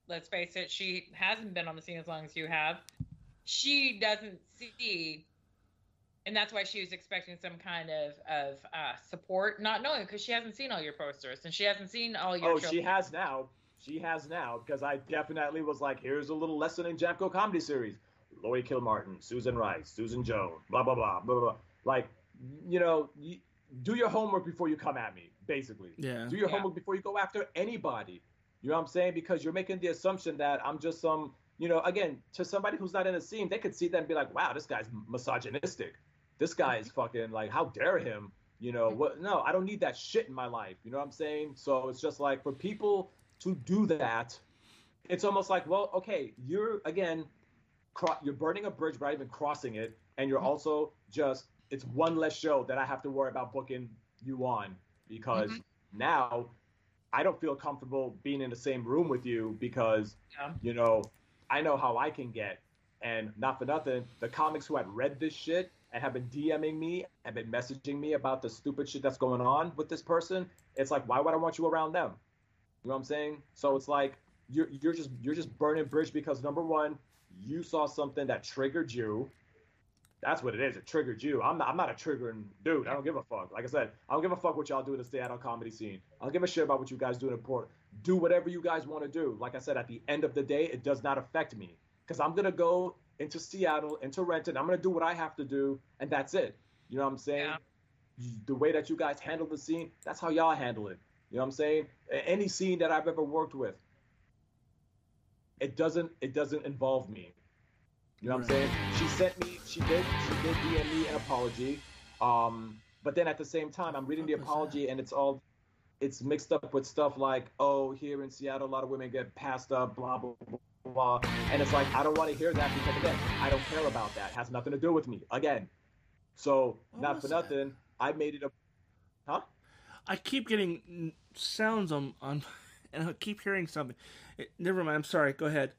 let's face it, she hasn't been on the scene as long as you have. She doesn't see, and that's why she was expecting some kind of of uh, support, not knowing because she hasn't seen all your posters and she hasn't seen all your. Oh, shows. she has now. She has now because I definitely was like, here's a little lesson in Jamco comedy series. Laurie Kilmartin, Susan Rice, Susan Jones, blah blah blah blah blah. Like, you know, you, do your homework before you come at me. Basically, Yeah. do your Yeah. homework before you go after anybody. You know what I'm saying? Because you're making the assumption that I'm just some, you know, again, to somebody who's not in the scene, they could see that and be like, wow, this guy's misogynistic. This guy is fucking like, how dare him? You know, what? No, I don't need that shit in my life. You know what I'm saying? So it's just like for people to do that, it's almost like, well, okay, you're again, cro- you're burning a bridge by even crossing it, and you're mm-hmm. also just, it's one less show that I have to worry about booking you on because mm-hmm. now I don't feel comfortable being in the same room with you because Yeah. you know I know how I can get, and not for nothing, the comics who had read this shit and have been DMing me and been messaging me about the stupid shit that's going on with this person, it's like why would I want you around them? You know what I'm saying? So it's like you're you're just you're just burning bridge because number one, you saw something that triggered you. That's what it is. It triggered you. I'm not. I'm not a triggering dude. I don't give a fuck. Like I said, I don't give a fuck what y'all do in the Seattle comedy scene. I don't give a shit about what you guys do in the Port. Do whatever you guys want to do. Like I said, at the end of the day, it does not affect me because I'm gonna go into Seattle, into Renton. I'm gonna do what I have to do, and that's it. You know what I'm saying? Yeah. The way that you guys handle the scene, that's how y'all handle it. You know what I'm saying? Any scene that I've ever worked with, it doesn't it doesn't involve me. You know what I'm saying? She sent me, she did, she did DM me an apology. Um, but then at the same time, I'm reading the What was apology and it's all, it's mixed up with stuff like, oh, here in Seattle, a lot of women get passed up, blah, blah, blah, blah. And it's like, I don't want to hear that because, again, I don't care about that. It has nothing to do with me. Again. So, What not for that? nothing, I made it a, huh? I keep getting sounds on on, and I keep hearing something. It, never mind. I'm sorry. Go ahead.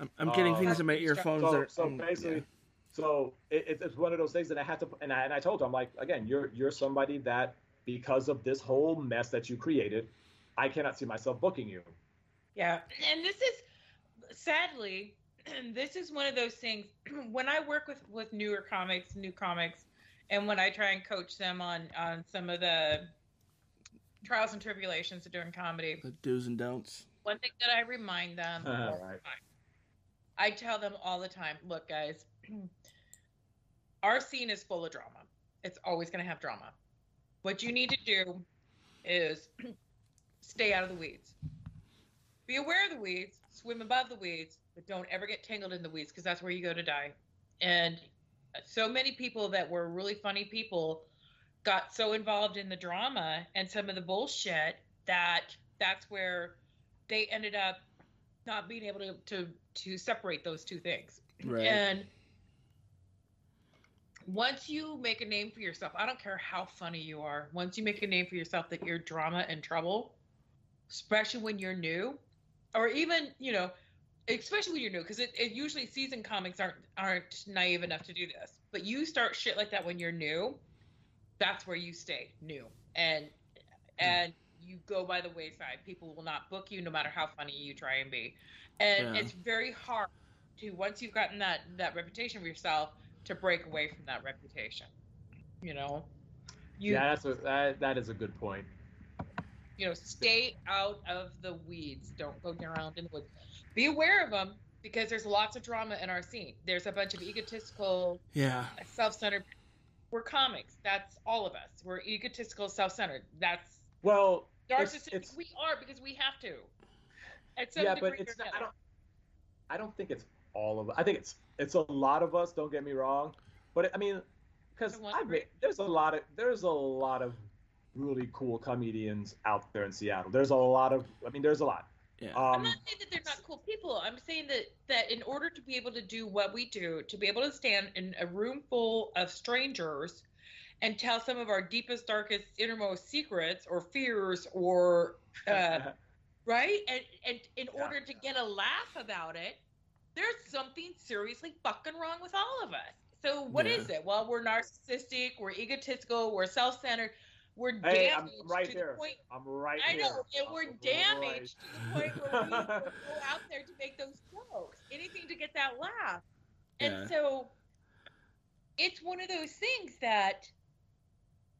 I'm, I'm getting Uh, things in my earphones. so, that are, so um, basically, yeah. so it, it- it's one of those things that I had to, and I, and I told her, I'm like, again, you're you're somebody that because of this whole mess that you created, I cannot see myself booking you. Yeah, and this is sadly, this is one of those things. When I work with with newer comics, new comics, and when I try and coach them on on some of the trials and tribulations of doing comedy, the do's and don'ts. one thing that I remind them, all Right. I tell them all the time, look, guys, our scene is full of drama. It's always going to have drama. What you need to do is stay out of the weeds. Be aware of the weeds, swim above the weeds, but don't ever get tangled in the weeds because that's where you go to die. And so many people that were really funny people got so involved in the drama and some of the bullshit that that's where they ended up not being able to to to separate those two things. Right. And once you make a name for yourself, I don't care how funny you are. Once you make a name for yourself that you're drama and trouble, especially when you're new, or even you know, especially when you're new, because it, it usually seasoned comics aren't aren't naive enough to do this. But you start shit like that when you're new, that's where you stay new, and hmm. and you go by the wayside. People will not book you no matter how funny you try and be, and Yeah. it's very hard to once you've gotten that that reputation for yourself to break away from that reputation. You know, you yeah, that's a, that, that is a good point. You know, stay out of the weeds. Don't go around in the woods. Be aware of them because there's lots of drama in our scene. There's a bunch of egotistical, Yeah. Uh, self-centered. We're comics. That's all of us. We're egotistical, self-centered. That's Well, It's- narcissistic. it's- we are because we have to. At some yeah, degree but it's not, I don't I don't think it's all of us. I think it's it's a lot of us. Don't get me wrong, but I mean, because I want I to agree. there's a lot of there's a lot of really cool comedians out there in Seattle. There's a lot of I mean, there's a lot. Yeah. I'm Um, not saying that they're not cool people. I'm saying that that in order to be able to do what we do, to be able to stand in a room full of strangers and tell some of our deepest, darkest, innermost secrets or fears or uh, right, and and in Yeah. order to get a laugh about it, there's something seriously fucking wrong with all of us. So what Yeah. is it? Well, we're narcissistic, we're egotistical, we're self-centered, we're hey, I'm damaged right to here. the point I'm right I here. know, and we're I'm damaged to the point where we go out there to make those jokes, anything to get that laugh. And Yeah. so it's one of those things that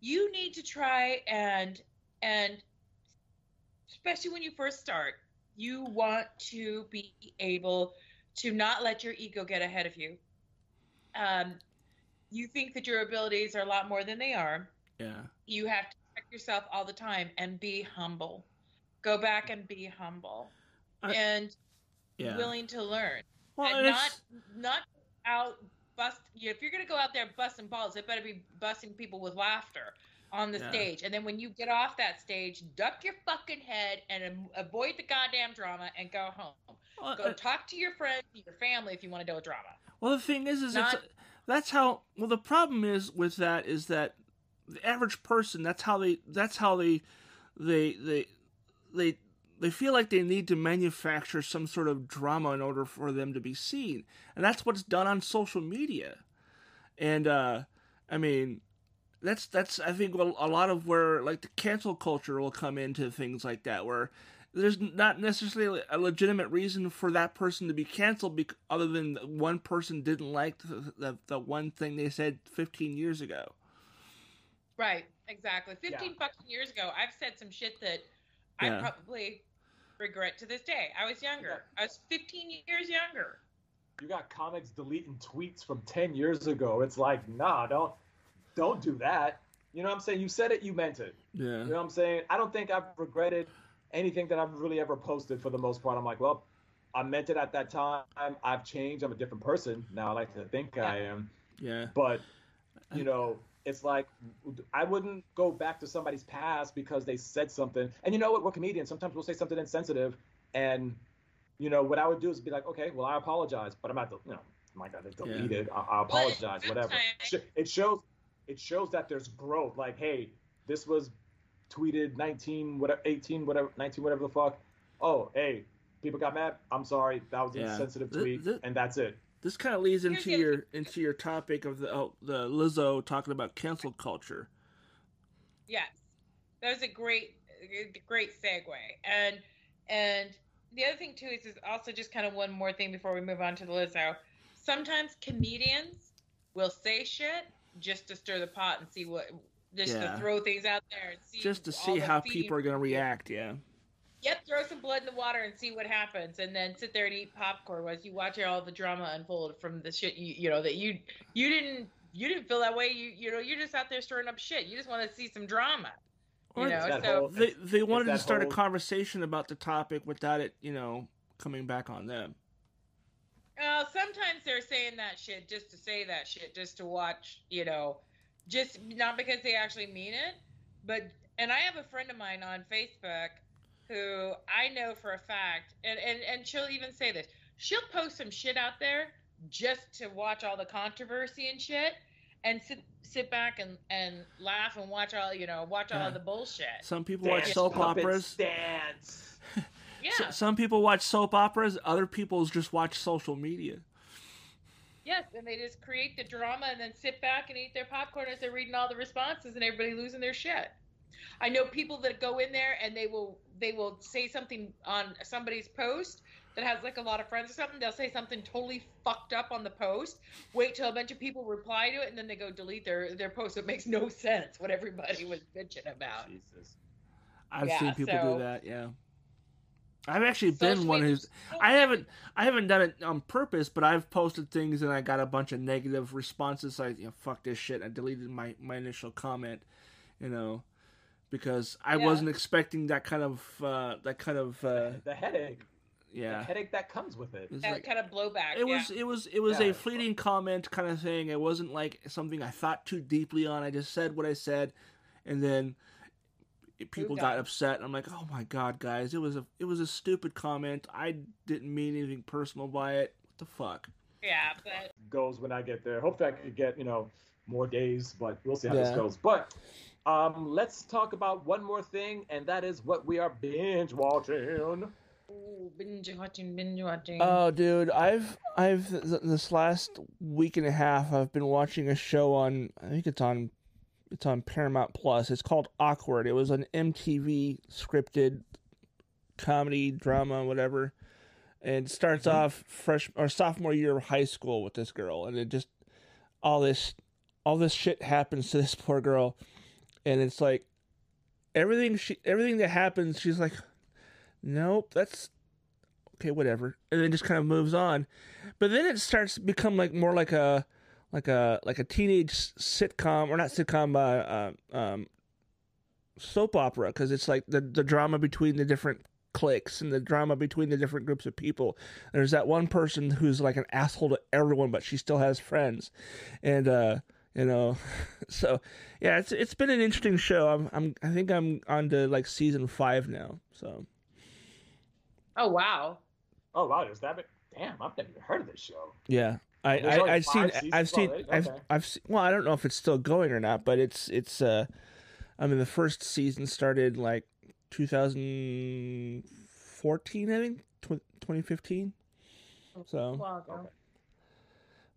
you need to try and and especially when you first start, you want to be able to not let your ego get ahead of you. Um, you think that your abilities are a lot more than they are Yeah. You have to check yourself all the time and be humble. Go back and be humble I- and Yeah. willing to learn. Well, and not not out bust. If you're gonna go out there busting balls, it better be busting people with laughter on the Yeah. stage. And then when you get off that stage, duck your fucking head and avoid the goddamn drama and go home. well, Go uh, talk to your friends, your family if you want to deal with drama. well, the thing is, is Not- it's, that's how. Well, the problem is with that is that the average person. That's how they. That's how they. They they they they feel like they need to manufacture some sort of drama in order for them to be seen, and that's what's done on social media. And uh, I mean, that's that's I think a lot of where like the cancel culture will come into things like that, where there's not necessarily a legitimate reason for that person to be canceled, other than one person didn't like the, the the one thing they said 15 years ago. Right, exactly. 15 fucking years ago, I've said some shit that Yeah. I probably regret to this day. I was younger. I was 15 years younger. You got comics deleting tweets from 10 years ago. It's like, nah, don't don't do that. You know what I'm saying? You said it, you meant it. Yeah. You know what I'm saying? I don't think I've regretted anything that I've really ever posted for the most part. I'm like, well, I meant it at that time. I've changed. I'm a different person now. I like to think I am. Yeah. But, you know, it's like I wouldn't go back to somebody's past because they said something. And you know what? We're comedians. Sometimes we'll say something insensitive. And, you know, what I would do is be like, okay, well, I apologize, but I'm not, you know, I'm not going to Yeah. I, I apologize, whatever. sometimes- It shows, it shows that there's growth. Like, hey, this was tweeted 19, whatever, 18, whatever, 19, whatever the fuck. Oh, hey, people got mad. I'm sorry. That was an Yeah. insensitive Th- tweet. th- and that's it. This kind of leads into your into your topic of the oh, the Lizzo talking about cancel culture. Yes, that was a great, great segue. And and the other thing too is, is also just kind of one more thing before we move on to the Lizzo. Sometimes comedians will say shit just to stir the pot and see what, just Yeah. to throw things out there and see Just to see how people are going to react. Yeah. Yep, throw some blood in the water and see what happens, and then sit there and eat popcorn as you watch all the drama unfold from the shit you you know that you you didn't you didn't feel that way. You you know you're just out there stirring up shit. You just want to see some drama. You know, so whole- They they wanted to that start a conversation about the topic without it, you know, coming back on them. uh, sometimes they're saying that shit just to say that shit, just to watch, you know, just not because they actually mean it, but and I have a friend of mine on Facebook who I know for a fact, and, and, and she'll even say this she'll post some shit out there just to watch all the controversy and shit and sit sit back and, and laugh and watch all you know watch all Yeah. the bullshit Some people Dance, watch soap operas. Dance. yeah S- some people watch soap operas. Other people just watch social media. yes and they just create the drama and then sit back and eat their popcorn as they're reading all the responses and everybody losing their shit i know people that go in there and they will they will say something on somebody's post that has like a lot of friends or something they'll say something totally fucked up on the post wait till a bunch of people reply to it and then they go delete their their post it makes no sense what everybody was bitching about Jesus. I've Yeah, seen people so- do that. Yeah, I've actually Social been one media's who's. so I haven't. I haven't done it on purpose, but I've posted things and I got a bunch of negative responses. Like, you know, fuck this shit. I deleted my my initial comment. You know, because I Yeah. wasn't expecting that kind of uh, that kind of uh, The headache. The yeah. headache that comes with it. It was that like- kind of blowback it yeah. was it was it was Yeah, a it's fleeting comment kind of thing. It wasn't like something I thought too deeply on. I just said what I said, and then people Moved got upset. I'm like, oh my god, guys, it was a it was a stupid comment. I didn't mean anything personal by it. What the fuck? yeah but goes when I get there. Hopefully, I could get you know more days, but we'll see how this goes. But um, let's talk about one more thing, and that is what we are binge watching. Ooh, binge watching binge watching Oh, dude, I've I've th- this last week and a half I've been watching a show on I think it's on it's on Paramount Plus. It's called Awkward. It was an MTV scripted comedy drama whatever. And it starts Mhm. off fresh or sophomore year of high school with this girl and it just all this all this shit happens to this poor girl and it's like everything she everything that happens she's like nope that's okay, whatever, and then just kind of moves on. But then it starts to become like more like a like a like a teenage sitcom or not sitcom, uh, uh, um, soap opera because it's like the the drama between the different cliques and the drama between the different groups of people. There's that one person who's like an asshole to everyone, but she still has friends, and uh, you know, so yeah, it's it's been an interesting show. I'm I'm I think I'm on to like season five now, so. oh wow Oh wow, there's that. bit- Damn, I've never even heard of this show. Yeah, I, There's I only I've seen I've seen already? I've Okay. I've seen, well I don't know if it's still going or not, but it's it's uh, I mean the first season started like 2014 I think tw- 2015. So, Okay.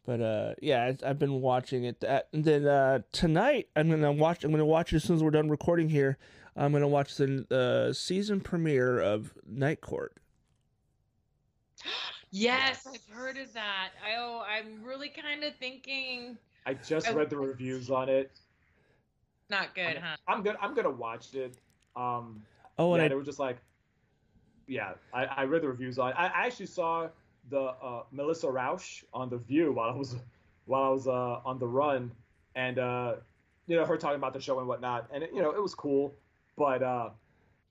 But uh, yeah, it's, I've been watching it. That and then uh, tonight I'm gonna watch. I'm gonna watch it as soon as we're done recording here. I'm gonna watch the uh, season premiere of Night Court. Yes, I've heard of that. I, oh, I'm really kind of thinking I just Oh. read the reviews on it. not good, I'm, huh? I'm gonna I'm gonna watch it. Um, Oh, and yeah, I, they were just like, yeah. I, I read the reviews on. it. I, I actually saw the uh, Melissa Rauch on the View while I was while I was uh, on the run, and uh, you know her talking about the show and whatnot, and it, you know it was cool, but uh,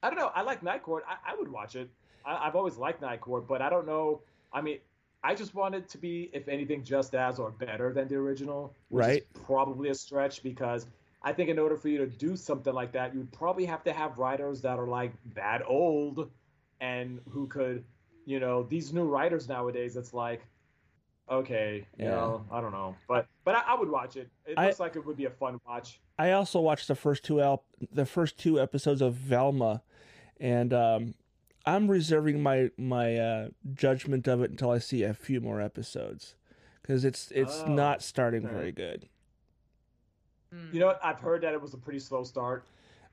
I don't know. I like Night Court. I, I would watch it. I, I've always liked Night Court, but I don't know. I mean, I just want it to be, if anything, just as or better than the original. Which Right. Is probably a stretch because I think in order for you to do something like that, you'd probably have to have writers that are like that old and who could, you know, these new writers nowadays. It's like, okay, you Yeah. know, I don't know, but but I, I would watch it. It I- looks like it would be a fun watch. I also watched the first two al- the first two episodes of Velma, and um, I'm reserving my my uh, judgment of it until I see a few more episodes, because it's it's Oh, not starting okay. very good. Hmm. You know what? I've heard that it was a pretty slow start.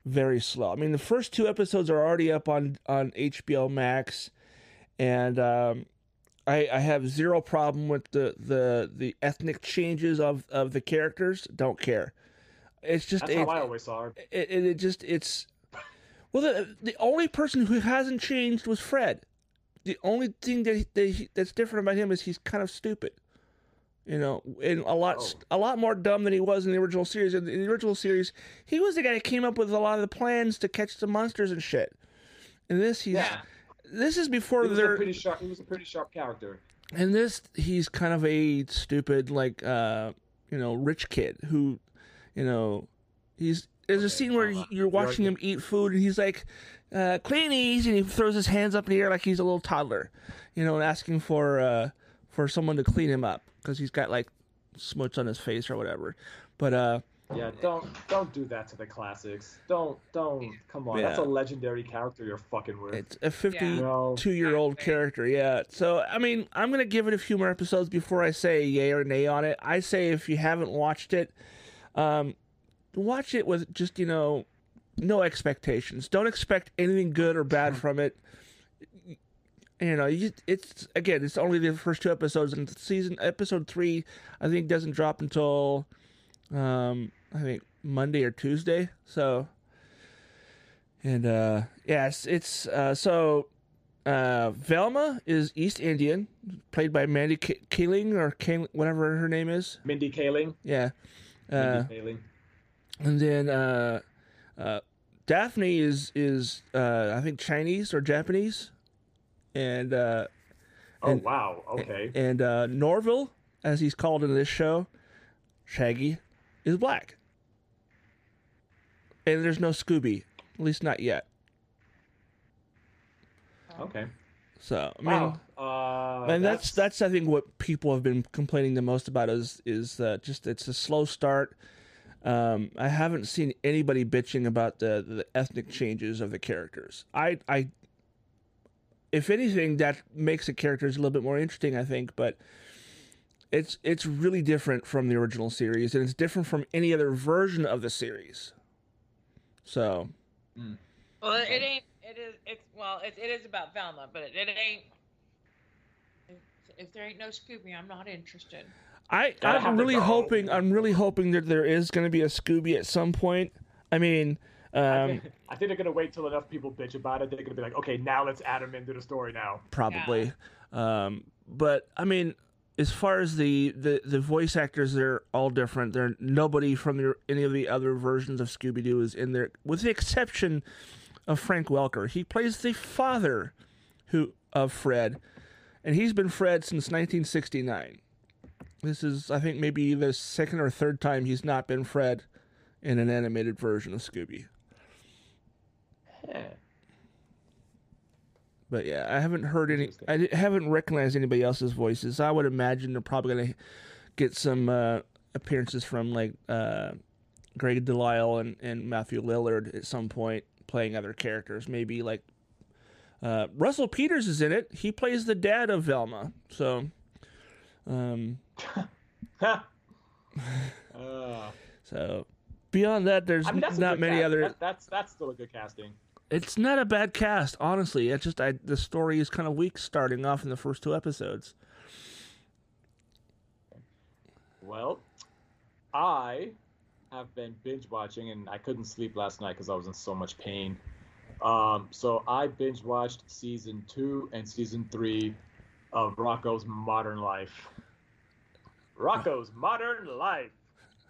Very slow. I mean, the first two episodes are already up on on HBO Max, and um, I I have zero problem with the the the ethnic changes of of the characters. Don't care. It's just That's it- how I always saw it. it, it, it just it's well the the only person who hasn't changed was Fred. The only thing that, he, that he, that's different about him is he's kind of stupid, you know, and a lot Oh. a lot more dumb than he was in the original series. In the original series, he was the guy that came up with a lot of the plans to catch the monsters and shit. In this, he's Yeah, this is before he was a they're pretty sharp. He was a pretty sharp character. And this he's kind of a stupid like uh you know rich kid who you know he's there's a scene where uh, you're watching him eat food and he's like uh, cleanies, and he throws his hands up in the air like he's a little toddler, you know, and asking for uh, for someone to clean him up because he's got like smuts on his face or whatever. But uh, Yeah, don't don't do that to the classics. Don't don't come on. That's a legendary character you're fucking with. it's a 52 No. year old character, yeah. So I mean, I'm gonna give it a few more episodes before I say yay or nay on it. I say if you haven't watched it, um, watch it with just you know no expectations. Don't expect anything good or bad from it. You know, you, it's again, it's only the first two episodes, and season episode three, I think, doesn't drop until, um, I think Monday or Tuesday. So, and uh, yes, it's uh, so. Uh, Velma is East Indian, played by Mandy K- Kaling or Kaling, whatever her name is. Mindy Kaling. Yeah. Uh, Mindy Kaling. and then uh, uh, Daphne is is uh, I think Chinese or Japanese, and uh, Oh wow. Okay. and uh, Norville, as he's called in this show, Shaggy, is black. And there's no Scooby, at least not yet. Okay. So I mean, Wow. Uh, and that's that's I think what people have been complaining the most about is is uh, just it's a slow start. Um, I haven't seen anybody bitching about the the ethnic changes of the characters. I I if anything that makes the characters a little bit more interesting, I think, but it's it's really different from the original series and it's different from any other version of the series. So, Well, it ain't. It is. It's well. It, it is about Velma, but it, it ain't. If, if there ain't no Scooby, I'm not interested. I I'm really dog. hoping I'm really hoping that there is going to be a Scooby at some point. I mean, I um, think, I think they're gonna wait till enough people bitch about it. They're gonna be like, okay, now let's add him into the story now. probably. Um, but I mean, as far as the, the, the voice actors, they're all different. They're nobody from the, any of the other versions of Scooby Doo is in there, with the exception of Frank Welker. He plays the father who of Fred, and he's been Fred since 1969. This is, I think, maybe the second or third time he's not been Fred in an animated version of Scooby. But yeah, I haven't heard any. I haven't recognized anybody else's voices. I would imagine they're probably gonna get some uh, appearances from like uh, Greg Delisle and, and Matthew Lillard at some point playing other characters. Maybe like uh, Russell Peters is in it. He plays the dad of Velma. So, um, so beyond that, there's I mean, not many cast. other. That, that's that's still a good casting. It's not a bad cast, honestly. It's just I, the story is kind of weak starting off in the first two episodes. Well, I have been binge watching, and I couldn't sleep last night because I was in so much pain. Um, so I binge watched season two and season three of Rocko's Modern Life. Rocko's Modern Life,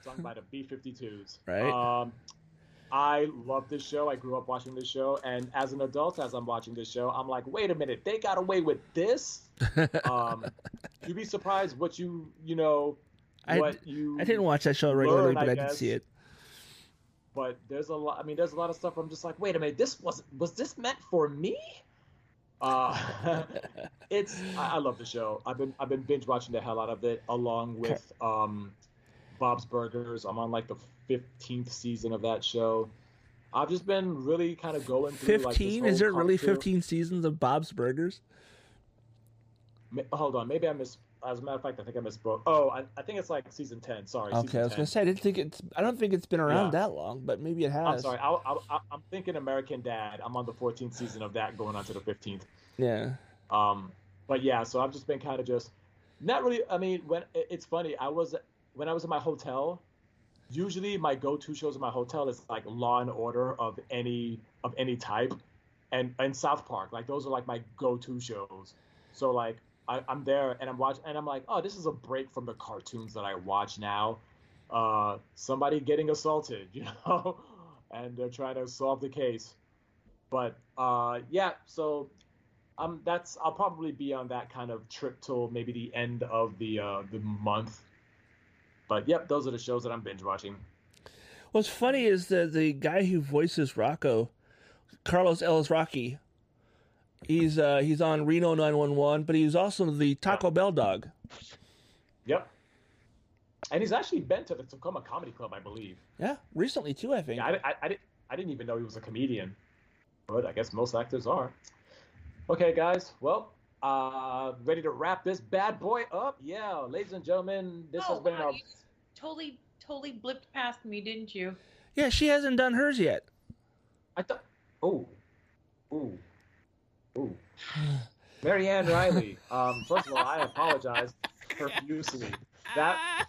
sung by the B-52s. Right. Um, I love this show. I grew up watching this show, and as an adult, as I'm watching this show, I'm like, wait a minute, they got away with this. um, you'd be surprised what you you know I what you I didn't watch that show regularly, learn, but I, did see it. but there's a lot i mean there's a lot of stuff i'm just like wait a minute this was was this meant for me uh it's I, I love the show i've been i've been binge watching the hell out of it along with um bob's burgers i'm on like the 15th season of that show i've just been really kind of going through like, Fifteen? Is there really fifteen seasons of Bob's Burgers? Hold on maybe i miss as a matter of fact i think i misspoke oh i, I think it's like season 10 sorry Okay, I was 10. gonna say I didn't think it's. I don't think it's been around Yeah. that long, but maybe it has. i'm sorry I, I, I, i'm thinking american dad i'm on the 14th season of that going on to the 15th Yeah. Um, but yeah, so I've just been kind of just not really. I mean, when it's funny, I was when I was in my hotel. Usually, my go-to shows in my hotel is like Law and Order of any of any type, and and South Park. Like those are like my go-to shows. So like I, I'm there and I'm watching and I'm like, oh, this is a break from the cartoons that I watch now. Uh, somebody getting assaulted, you know, and they're trying to solve the case. But uh, yeah, so um, that's I'll probably be on that kind of trip till maybe the end of the uh, the month. But yep, those are the shows that I'm binge watching. What's funny is that the guy who voices Rocko Carlos Alazraqui. He's uh, he's on Reno 911, but he's also the Taco Bell dog. Yep. And he's actually been to the Tacoma Comedy Club, I believe. Yeah, recently too, I think. Yeah, I, I, I, didn't, I didn't even know he was a comedian, but I guess most actors are. Okay, guys. Well, uh, ready to wrap this bad boy up? Yeah, ladies and gentlemen, this oh, has been wow, our. You just totally, totally blipped past me, didn't you? Yeah, she hasn't done hers yet. I thought. Oh. Ooh. Ooh. Marianne Riley. Um, first of all, I apologize profusely. That.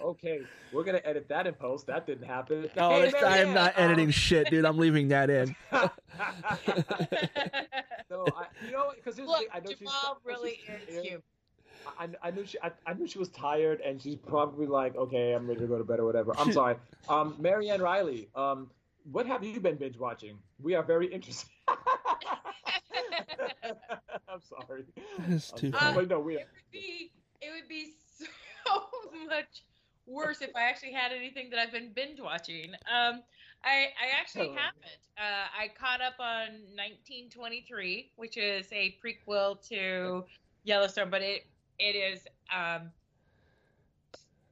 Okay, we're gonna edit that in post. That didn't happen. No, Hey, it's- I am Marianne, not um, editing shit, dude. I'm leaving that in. so I, you know, because Look, I know Jamal I know really she's is tired. You. I, I knew she I, I knew she was tired and she's probably like, okay, I'm ready to go to bed or whatever. I'm sorry. Um, Marianne Riley, um, what have you been binge watching? We are very interested. I'm sorry. It's I'm too sorry. funny. But no, we it would be it would be so much worse if I actually had anything that I've been binge watching. Um, I I actually Oh. haven't. Uh, I caught up on 1923, which is a prequel to Yellowstone, but it it is. Um,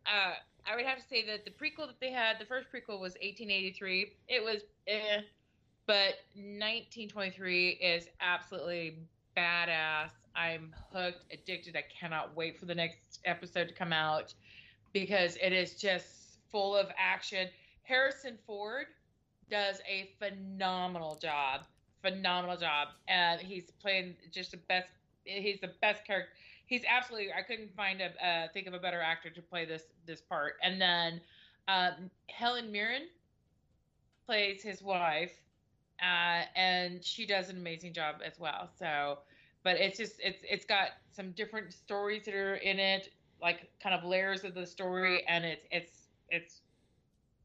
uh, I would have to say that the prequel that they had, the first prequel was 1883. It was, eh, but 1923 is absolutely badass. I'm hooked, addicted. I cannot wait for the next episode to come out because it is just full of action. Harrison Ford does a phenomenal job. Phenomenal job. And he's playing just the best he's the best character. He's absolutely I couldn't find a uh, think of a better actor to play this this part. And then um, Helen Mirren plays his wife uh, and she does an amazing job as well. So but it's just it's it's got some different stories that are in it, like kind of layers of the story, and it's it's it's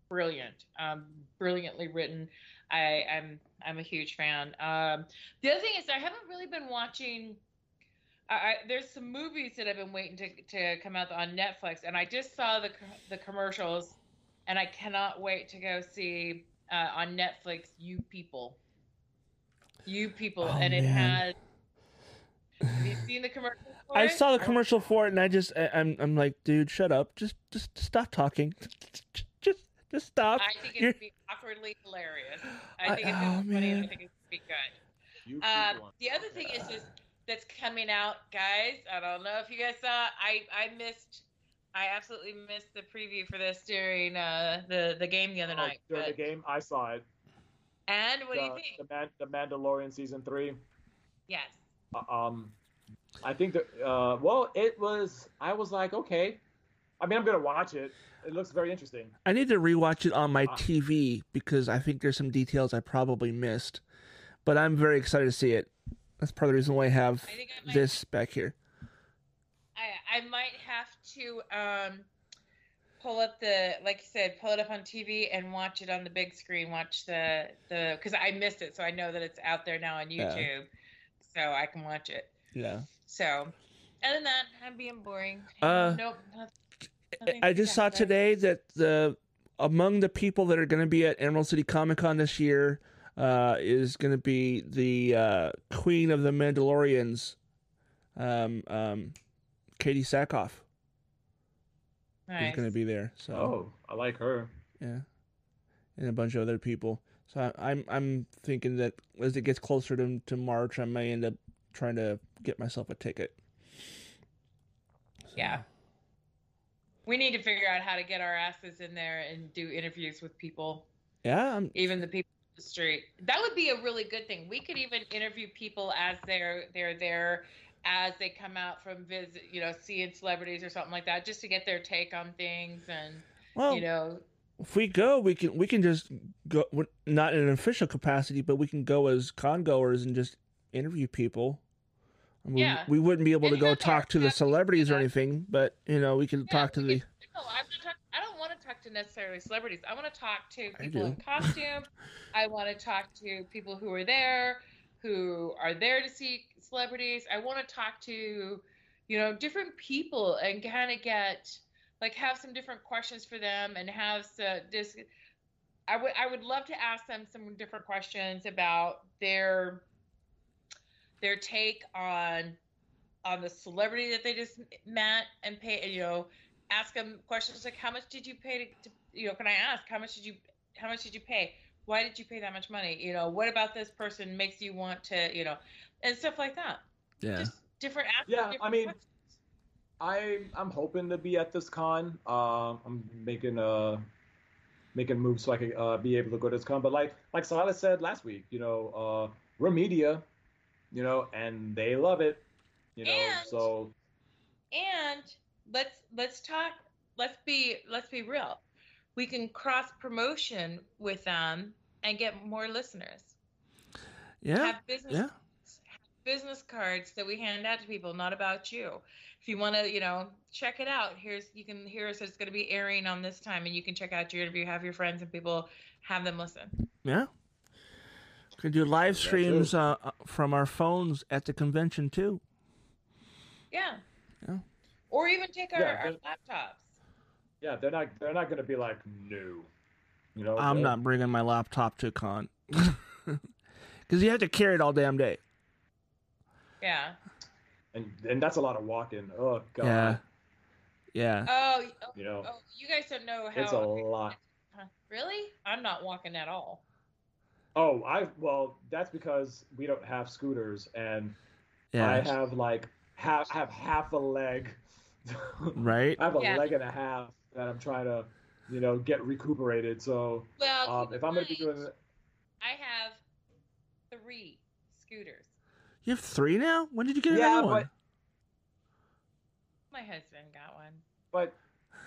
brilliant, um, brilliantly written. I, I'm I'm a huge fan. Um, the other thing is I haven't really been watching. I, I, there's some movies that I've been waiting to, to come out on Netflix, and I just saw the the commercials, and I cannot wait to go see uh, on Netflix. You people, you people, Oh, and it has. Have you seen the commercial? For I it? saw the commercial for it, and I just, I, I'm, I'm like, dude, shut up. Just, just stop talking. Just, just stop. I think You're- it'd be awkwardly hilarious. I I- think it's oh, gonna be funny. and I think it's gonna be good. You Um, the other thing is just that's coming out, guys. I don't know if you guys saw. I I missed. I absolutely missed the preview for this during uh, the the game the other Oh, night. during the game, I saw it. and what do you think? The, Man- the Mandalorian season three. yes. Uh, um, I think that uh, well, it was. I was like, okay. I mean, I'm gonna watch it. It looks very interesting. I need to rewatch it on my Ah. TV because I think there's some details I probably missed. But I'm very excited to see it. That's part of the reason why I have I I might, this back here. I I might have to um pull up the like you said, pull it up on TV and watch it on the big screen. Watch the the because I missed it, so I know that it's out there now on Yeah. YouTube, so I can watch it. Yeah. So, other than that, I'm being boring. Uh, nope. I- nothing I just saw today that the among the people that are going to be at Emerald City Comic Con this year uh, is going to be the uh, Queen of the Mandalorians, um, um, Katee Sackhoff is going to be there. So Oh, I like her. yeah, and a bunch of other people. So I, I'm I'm thinking that as it gets closer to to March, I may end up trying to get myself a ticket. So, Yeah. We need to figure out how to get our asses in there and do interviews with people, Yeah, I'm, even the people on the street. That would be a really good thing. We could even interview people as they're they're there as they come out from visit, you know, seeing celebrities or something like that, just to get their take on things and well, you know, if we go, we can we can just go not in an official capacity, but we can go as con goers and just interview people. I mean, Yeah. we wouldn't be able to go talk to the celebrities or anything, but you know, we can Yeah, talk to we the. could- no, I'm not talk, I don't want to necessarily celebrities. I want to talk to people in costume. I want to talk to people who are there, who are there to see celebrities. I want to talk to, you know, different people and kind of get like have some different questions for them and have some, just I would I would love to ask them some different questions about their their take on on the celebrity that they just met and pay you know ask them questions like how much did you pay to, to you know can I ask how much did you how much did you pay why did you pay that much money you know what about this person makes you want to you know and stuff like that Yeah. just different ask Yeah, different I mean, questions. I I'm hoping to be at this con. Um, I'm making uh making moves so I can uh, be able to go to this con. But like like Silas said last week, you know, uh, we're media, you know, and they love it, you know. And- so and let's let's talk let's be let's be real we can cross promotion with them and get more listeners Yeah. have business Yeah. have business cards that we hand out to people not about you if you want to you know check it out here's you can hear us it's going to be airing on this time and you can check out your interview have your friends and people have them listen Yeah. Could do live streams uh, uh, from our phones at the convention too. yeah Yeah. Or even take our, Yeah, our laptops yeah, they're not they're not gonna be like no, you know. I'm not bringing my laptop to con because you have to carry it all damn day. yeah and and that's a lot of walking. Oh god, Yeah. Yeah. oh, oh, you know, oh you guys don't know how it's a lot. Really? I'm not walking at all. Oh, I well, that's because we don't have scooters, and Yeah. I have like half have half a leg. Right. I have a Yeah. leg and a half that I'm trying to, you know, get recuperated. So Well, um, if I'm gonna be mind, doing, I have three scooters. You have three now. When did you get Yeah, another one? My husband got one. but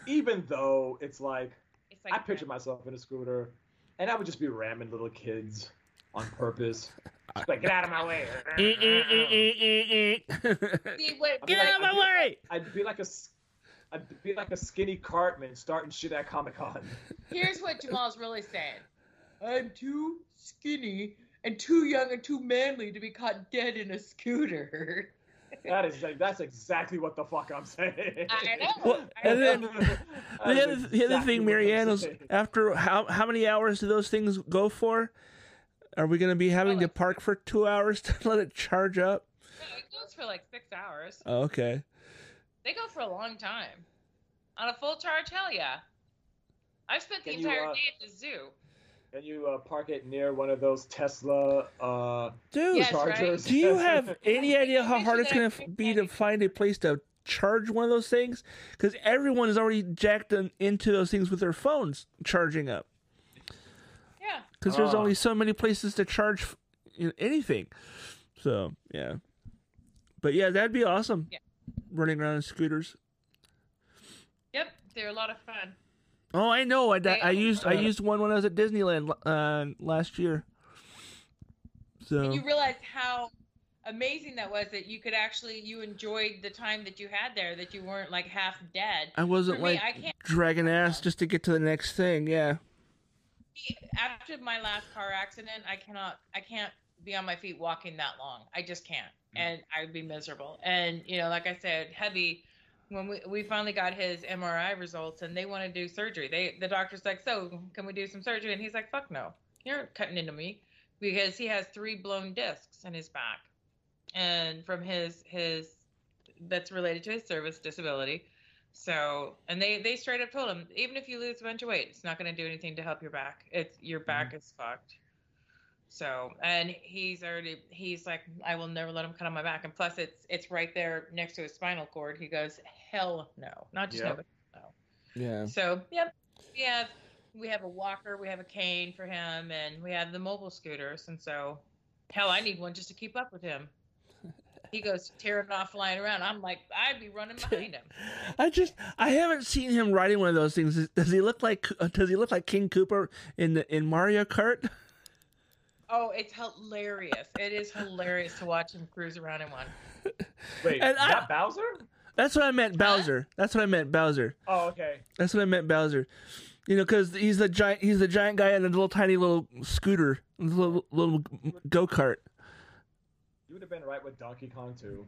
even though it's like It's like I picture myself in a scooter, and I would just be ramming little kids on purpose. Just like get out of my way. Eh, eh, eh, I'd be Get like- out of my way! I'd be like a, s- I'd be like a skinny Cartman starting shit at Comic Con. here's what Jamal's really saying. I'm too skinny and too young and too manly to be caught dead in a scooter. That is like that's exactly what the fuck I'm saying. I know. Well, I and then- The other, the other thing, Marianne, is after how how many hours do those things go for? Are we going to be having to park for two hours to let it charge up? No, it goes for like six hours. Oh, okay. They go for a long time. On a full charge, hell yeah. I've spent the Can you, entire uh, day at the zoo. Can you uh, park it near one of those Tesla uh, Dude, Yes, chargers? do you have any idea how hard it's going to be to find a place to charge one of those things? Because everyone is already jacked in, into those things with their phones charging up. Because there's Ah. only so many places to charge f- you know, anything. So, yeah. But yeah, that'd be awesome. Yeah. Running around in scooters. Yep. They're a lot of fun. Oh, I know. I, I used I used one when I was at Disneyland uh, last year. So And you realize how amazing that was that you could actually you enjoyed the time that you had there that you weren't like half dead. I wasn't me, like I can't- dragging ass just to get to the next thing. Yeah. After my last car accident, I cannot I can't be on my feet walking that long. I just can't. Mm. And I'd be miserable. And you know, like I said, heavy when we, we finally got his MRI results and they want to do surgery. They the doctor's like, "So, can we do some surgery?" And he's like, "Fuck no. You're cutting into me." Because he has three blown discs in his back. And from his his that's related to his service disability. So, and they they straight up told him, even if you lose a bunch of weight, it's not going to do anything to help your back. It's your mm-hmm. back is fucked. So, and he's already he's like, I will never let him cut on my back. And plus, it's it's right there next to his spinal cord. He goes, hell no, not just Yep. no, but no. Yeah. So, yep, we have we have a walker, we have a cane for him, and we have the mobile scooters. And so, hell, I need one just to keep up with him. He goes tearing off, flying around. I'm like, I'd be running behind him. I just I haven't seen him riding one of those things. Does he look like uh, Does he look like King Koopa in the, in Mario Kart? Oh, it's hilarious! It is hilarious to watch him cruise around in one. Wait, And I- that Bowser? That's what I meant, Bowser. That's what I meant, Bowser. Oh, okay. That's what I meant, Bowser. You know, because he's the giant. He's the giant guy in a little tiny little scooter, little little go kart. You would have been right with Donkey Kong too.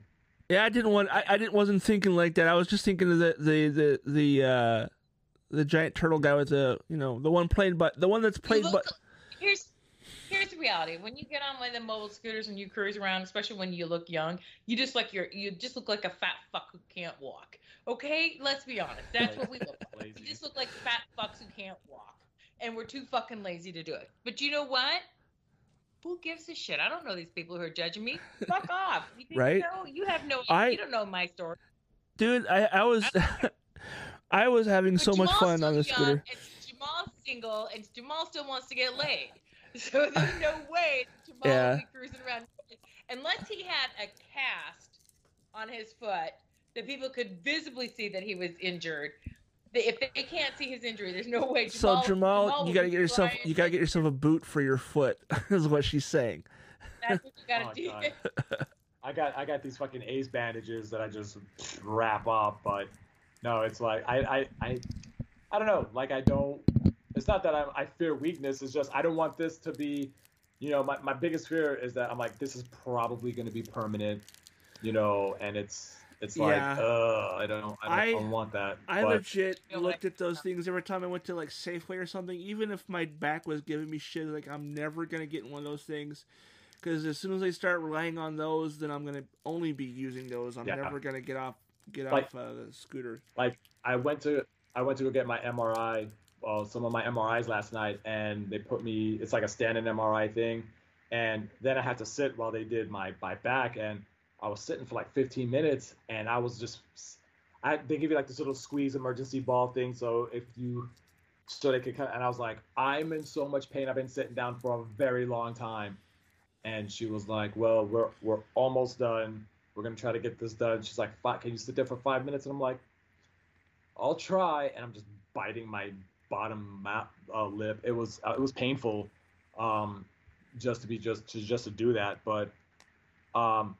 Yeah, I didn't want. I, I didn't. Wasn't thinking like that. I was just thinking of the the the the uh, the giant turtle guy with the you know the one played but the one that's played You but here's here's the reality. When you get on one of the mobile scooters and you cruise around, especially when you look young, you just like you're you just look like a fat fuck who can't walk. Okay, let's be honest. That's what we look like. Lazy. We just look like fat fucks who can't walk, and we're too fucking lazy to do it. But you know what? Who gives a shit? I don't know these people who are judging me. Fuck off. You Right? You, know? you have no. I- you don't know my story. dude, I I was I was having But so much fun on the scooter. Jamal's single, and Jamal still wants to get laid. So there's no way Jamal Yeah. will be cruising around unless he had a cast on his foot that people could visibly see that he was injured. They- If they can't see his injury, there's no way. Jamal, So Jamal, will you gotta get yourself flying. you gotta get yourself a boot for your foot, is what she's saying. That's what you gotta Oh, do. I got I got these fucking ace bandages that I just wrap up, but no, it's like I I I, I don't know. Like I don't. It's not that I I fear weakness. It's just I don't want this to be. You know, my, my biggest fear is that I'm like this is probably going to be permanent. You know, and it's it's like Yeah. uh I don't I don't, I, I- don't want that. I but, legit Feel looked like- at those things every time I went to like Safeway or something. Even if my back was giving me shit, like I'm never gonna get in one of those things. Because as soon as I start relying on those, then I'm gonna only be using those. I'm Yeah. never gonna get off get Like- off uh, the scooter. Like I went to I went to go get my MRI, well, some of my MRIs last night, and they put me. It's like a standing MRI thing, and then I had to sit while they did my my back, and I was sitting for like 15 minutes, and I was just. I, they give you like this little squeeze emergency ball thing, so if you so they could cut, and I was like, I'm in so much pain. I've been sitting down for a very long time, and she was like, Well, we're we're almost done. We're gonna try to get this done. She's like, "Fi- Can you sit there for five minutes? And I'm like, I'll try, and I'm just biting my bottom uh, lip. It was uh, it was painful, um, just to be just to just to do that. But um,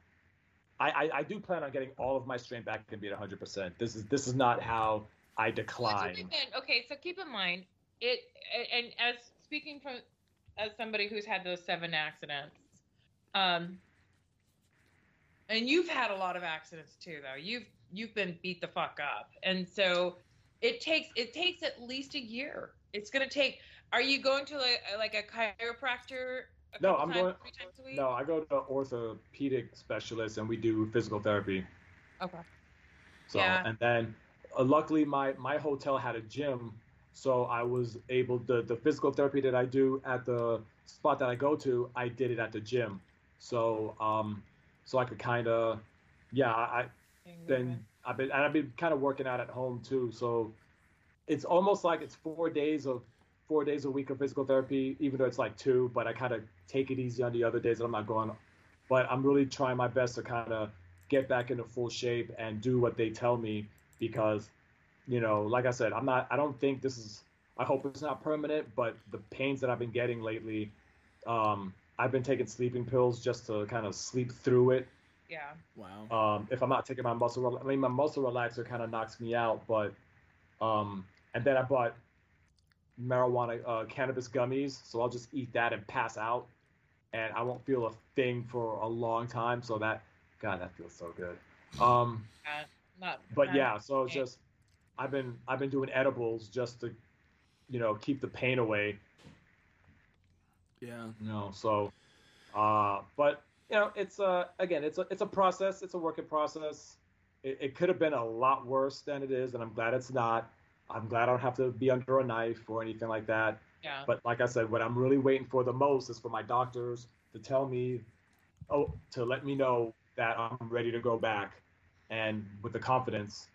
I, I I do plan on getting all of my strength back and be at 100. percent This is this is not how I Well, that's what decline. Okay, so keep in mind it, and as speaking from as somebody who's had those seven accidents, um, and you've had a lot of accidents too, though. You've you've been beat the fuck up, and so it takes it takes at least a year. It's gonna take. Are you going to like like a chiropractor? No, I'm times, going- Three times a week. No, I go to an orthopedic specialist and we do physical therapy. Okay. So Yeah. and then uh, luckily my my hotel had a gym, so I was able the the physical therapy that I do at the spot that I go to, I did it at the gym. So um so I could kind of yeah, I then I've been and I've been kind of working out at home too. So it's almost like it's four days of four days a week of physical therapy, even though it's like two. But I kind of take it easy on the other days that I'm not going. But I'm really trying my best to kind of get back into full shape and do what they tell me because, you know, like I said, I'm not. I don't think this is. I hope it's not permanent, but the pains that I've been getting lately, um, I've been taking sleeping pills just to kind of sleep through it Yeah. Wow. um, if I'm not taking my muscle, rel- I mean, my muscle relaxer kind of knocks me out, but, um, and then I bought marijuana, uh, cannabis gummies, so I'll just eat that and pass out, and I won't feel a thing for a long time. So that, God, that feels so good. Um, Uh, not. but not- yeah, so it's okay. just, I've been, I've been doing edibles just to, you know, keep the pain away. Yeah. you know so uh but you know it's uh again it's a it's a process it's a working process it, it could have been a lot worse than it is and i'm glad it's not i'm glad i don't have to be under a knife or anything like that Yeah. but like i said what i'm really waiting for the most is for my doctors to tell me oh to let me know that i'm ready to go back and with the confidence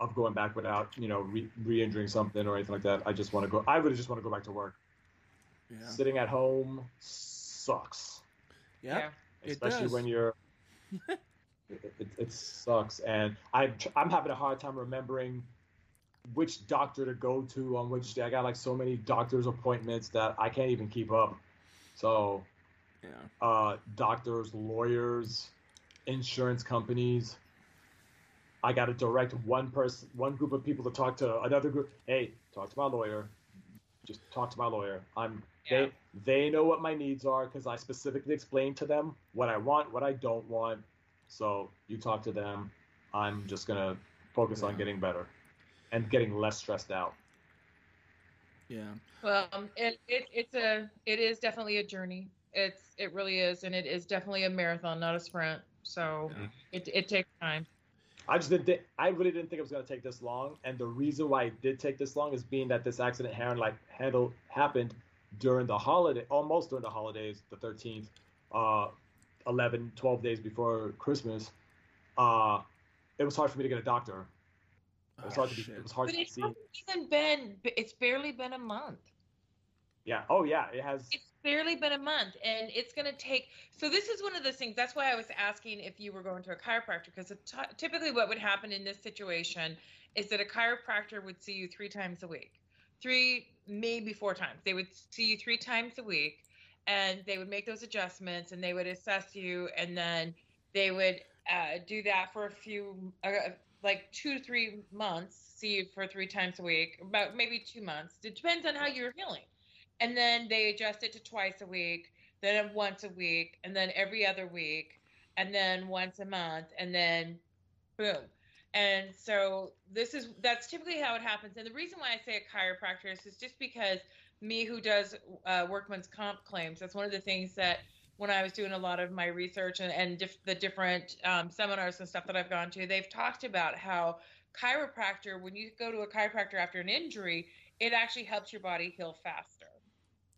of going back without you know re- re-injuring something or anything like that i just want to go i really just want to go back to work Yeah. sitting at home sucks Yep. It especially does. when you're it, it, it sucks and I'm, tr- I'm having a hard time remembering which doctor to go to on which day i got like so many doctor's appointments that i can't even keep up so Yeah. uh, doctors lawyers insurance companies i got to direct one person one group of people to talk to another group hey talk to my lawyer just talk to my lawyer i'm Yeah. they they know what my needs are because I specifically explained to them what I want, what I don't want. So you talk to them. I'm just gonna focus on getting better and getting less stressed out. Yeah. Well, um, it, it it's a it is definitely a journey. It's it really is, and it is definitely a marathon, not a sprint. So Yeah. it it takes time. I just didn't. Think, I really didn't think it was gonna take this long, and the reason why it did take this long is being that this accident Heron like handled happened during the holiday, almost during the holidays, the 13th, uh, 11, 12 days before Christmas. Uh, it was hard for me to get a doctor. It was Oh, hard to be. shit. It was hard But to it see. hasn't even been. It's barely been a month. Yeah. Oh yeah. It has. It's barely been a month, and it's going to take. So this is one of those things. That's why I was asking if you were going to a chiropractor, because typically what would happen in this situation is that a chiropractor would see you three times a week, three maybe four times. They would see you three times a week, and they would make those adjustments, and they would assess you, and then they would uh, do that for a few, uh, like two to three months. See you for three times a week, about maybe two months. It depends on how you're healing and then they adjust it to twice a week, then once a week, and then every other week, and then once a month, and then boom. And so this is that's typically how it happens. And the reason why I say a chiropractor is just because me, who does uh, workman's comp claims, that's one of the things that when I was doing a lot of my research and, and diff- the different um, seminars and stuff that I've gone to, they've talked about how chiropractor, when you go to a chiropractor after an injury, it actually helps your body heal faster.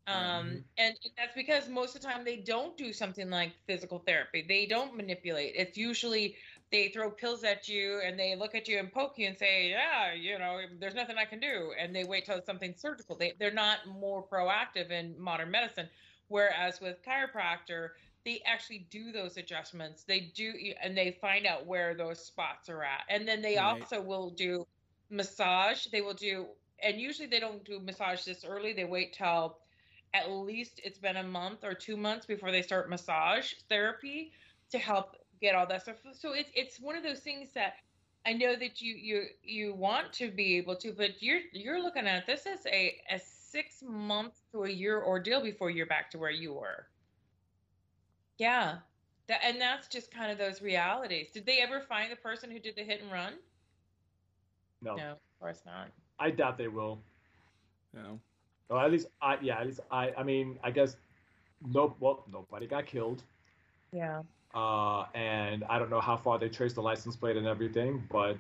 Um, Mhm. and that's because most of the time they don't do something like physical therapy. They don't manipulate. It's usually they throw pills at you and they look at you and poke you and say, "Yeah, you know, there's nothing I can do," and they wait till it's something surgical. They they're not more proactive in modern medicine. Whereas with chiropractor, they actually do those adjustments. They do, and they find out where those spots are at, and then they Right. also will do massage. They will do, and usually they don't do massage this early. They wait till at least it's been a month or two months before they start massage therapy to help get all that stuff. So it's it's one of those things that I know that you you you want to be able to, but you're you're looking at this as a a six month to a year ordeal before you're back to where you were. Yeah. That, and that's just kind of those realities. Did they ever find the person who did the hit and run? no, No, of course not. I doubt they will. You know. Or at least I. Yeah. At least I. I mean, I guess. No. Well, nobody got killed. Yeah. uh, and I don't know how far they traced the license plate and everything, but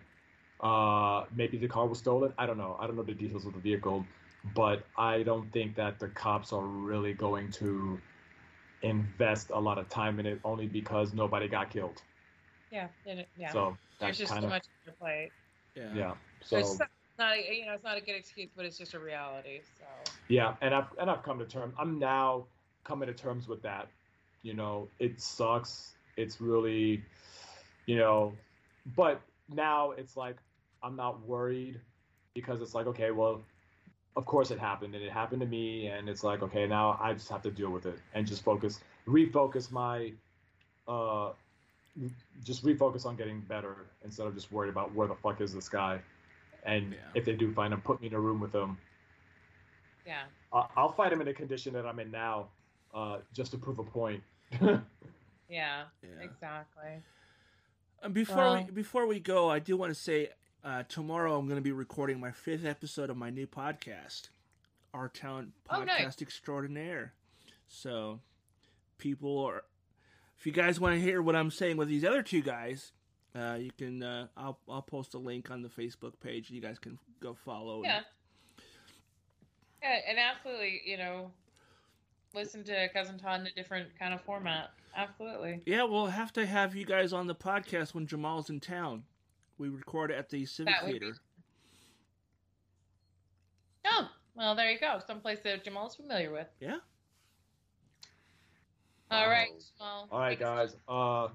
uh, maybe the car was stolen. I don't know. I don't know the details of the vehicle, but I don't think that the cops are really going to invest a lot of time in it only because nobody got killed. Yeah. it- Yeah. So There's that's just kind too of much on your plate. Yeah. yeah. So So it's not, a, you know, it's not a good excuse, but it's just a reality. So yeah, and I've and I've come to terms. I'm now coming to terms with that. You know, it sucks. It's really, you know, but now it's like I'm not worried because it's like okay, well, of course it happened and it happened to me, and it's like okay, now I just have to deal with it and just focus, refocus my, uh, just refocus on getting better instead of just worried about where the fuck is this guy, and Yeah. if they do find him, put me in a room with him. yeah. I- I'll fight him in the condition that I'm in now, uh, just to prove a point. Yeah. Yeah. Exactly. And before we, before we go, I do want to say uh, tomorrow I'm going to be recording my fifth episode of my new podcast, Our Talent Oh, Podcast nice. Extraordinaire. So, people are, if you guys want to hear what I'm saying with these other two guys, uh, you can. Uh, I'll I'll post a link on the Facebook page. You guys can go follow. and- Yeah. Yeah, and absolutely, you know, listen to Cousin Todd in a different kind of format. Absolutely. Yeah, we'll have to have you guys on the podcast when Jamal's in town. We record at the Civic That would be- Theater. Oh, well, there you go. Someplace that Jamal's familiar with. Yeah. All right, Jamal. All right, guys. Uh,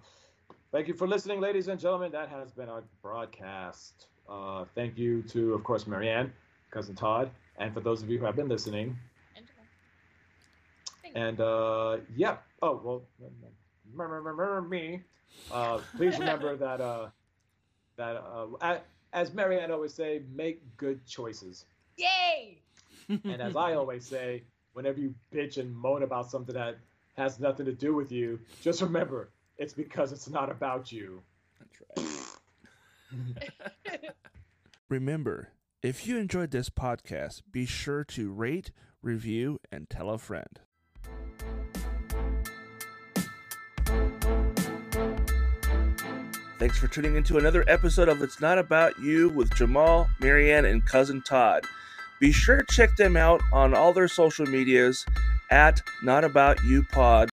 thank you for listening, ladies and gentlemen. That has been our broadcast. Uh, thank you to, of course, Marianne, cousin Todd, and for those of you who have been listening. and Jamal. Thank you. And uh, yeah. Oh well, remember me. Uh, please remember that uh, that uh, as Marianne always say, make good choices. Yay! And as I always say, whenever you bitch and moan about something that has nothing to do with you, just remember it's because it's not about you. That's right. Remember, If you enjoyed this podcast, be sure to rate, review, and tell a friend. Thanks for tuning into another episode of It's Not About You with Jamal, Marianne, and Cousin Todd. Be sure to check them out on all their social medias at Not About You Pod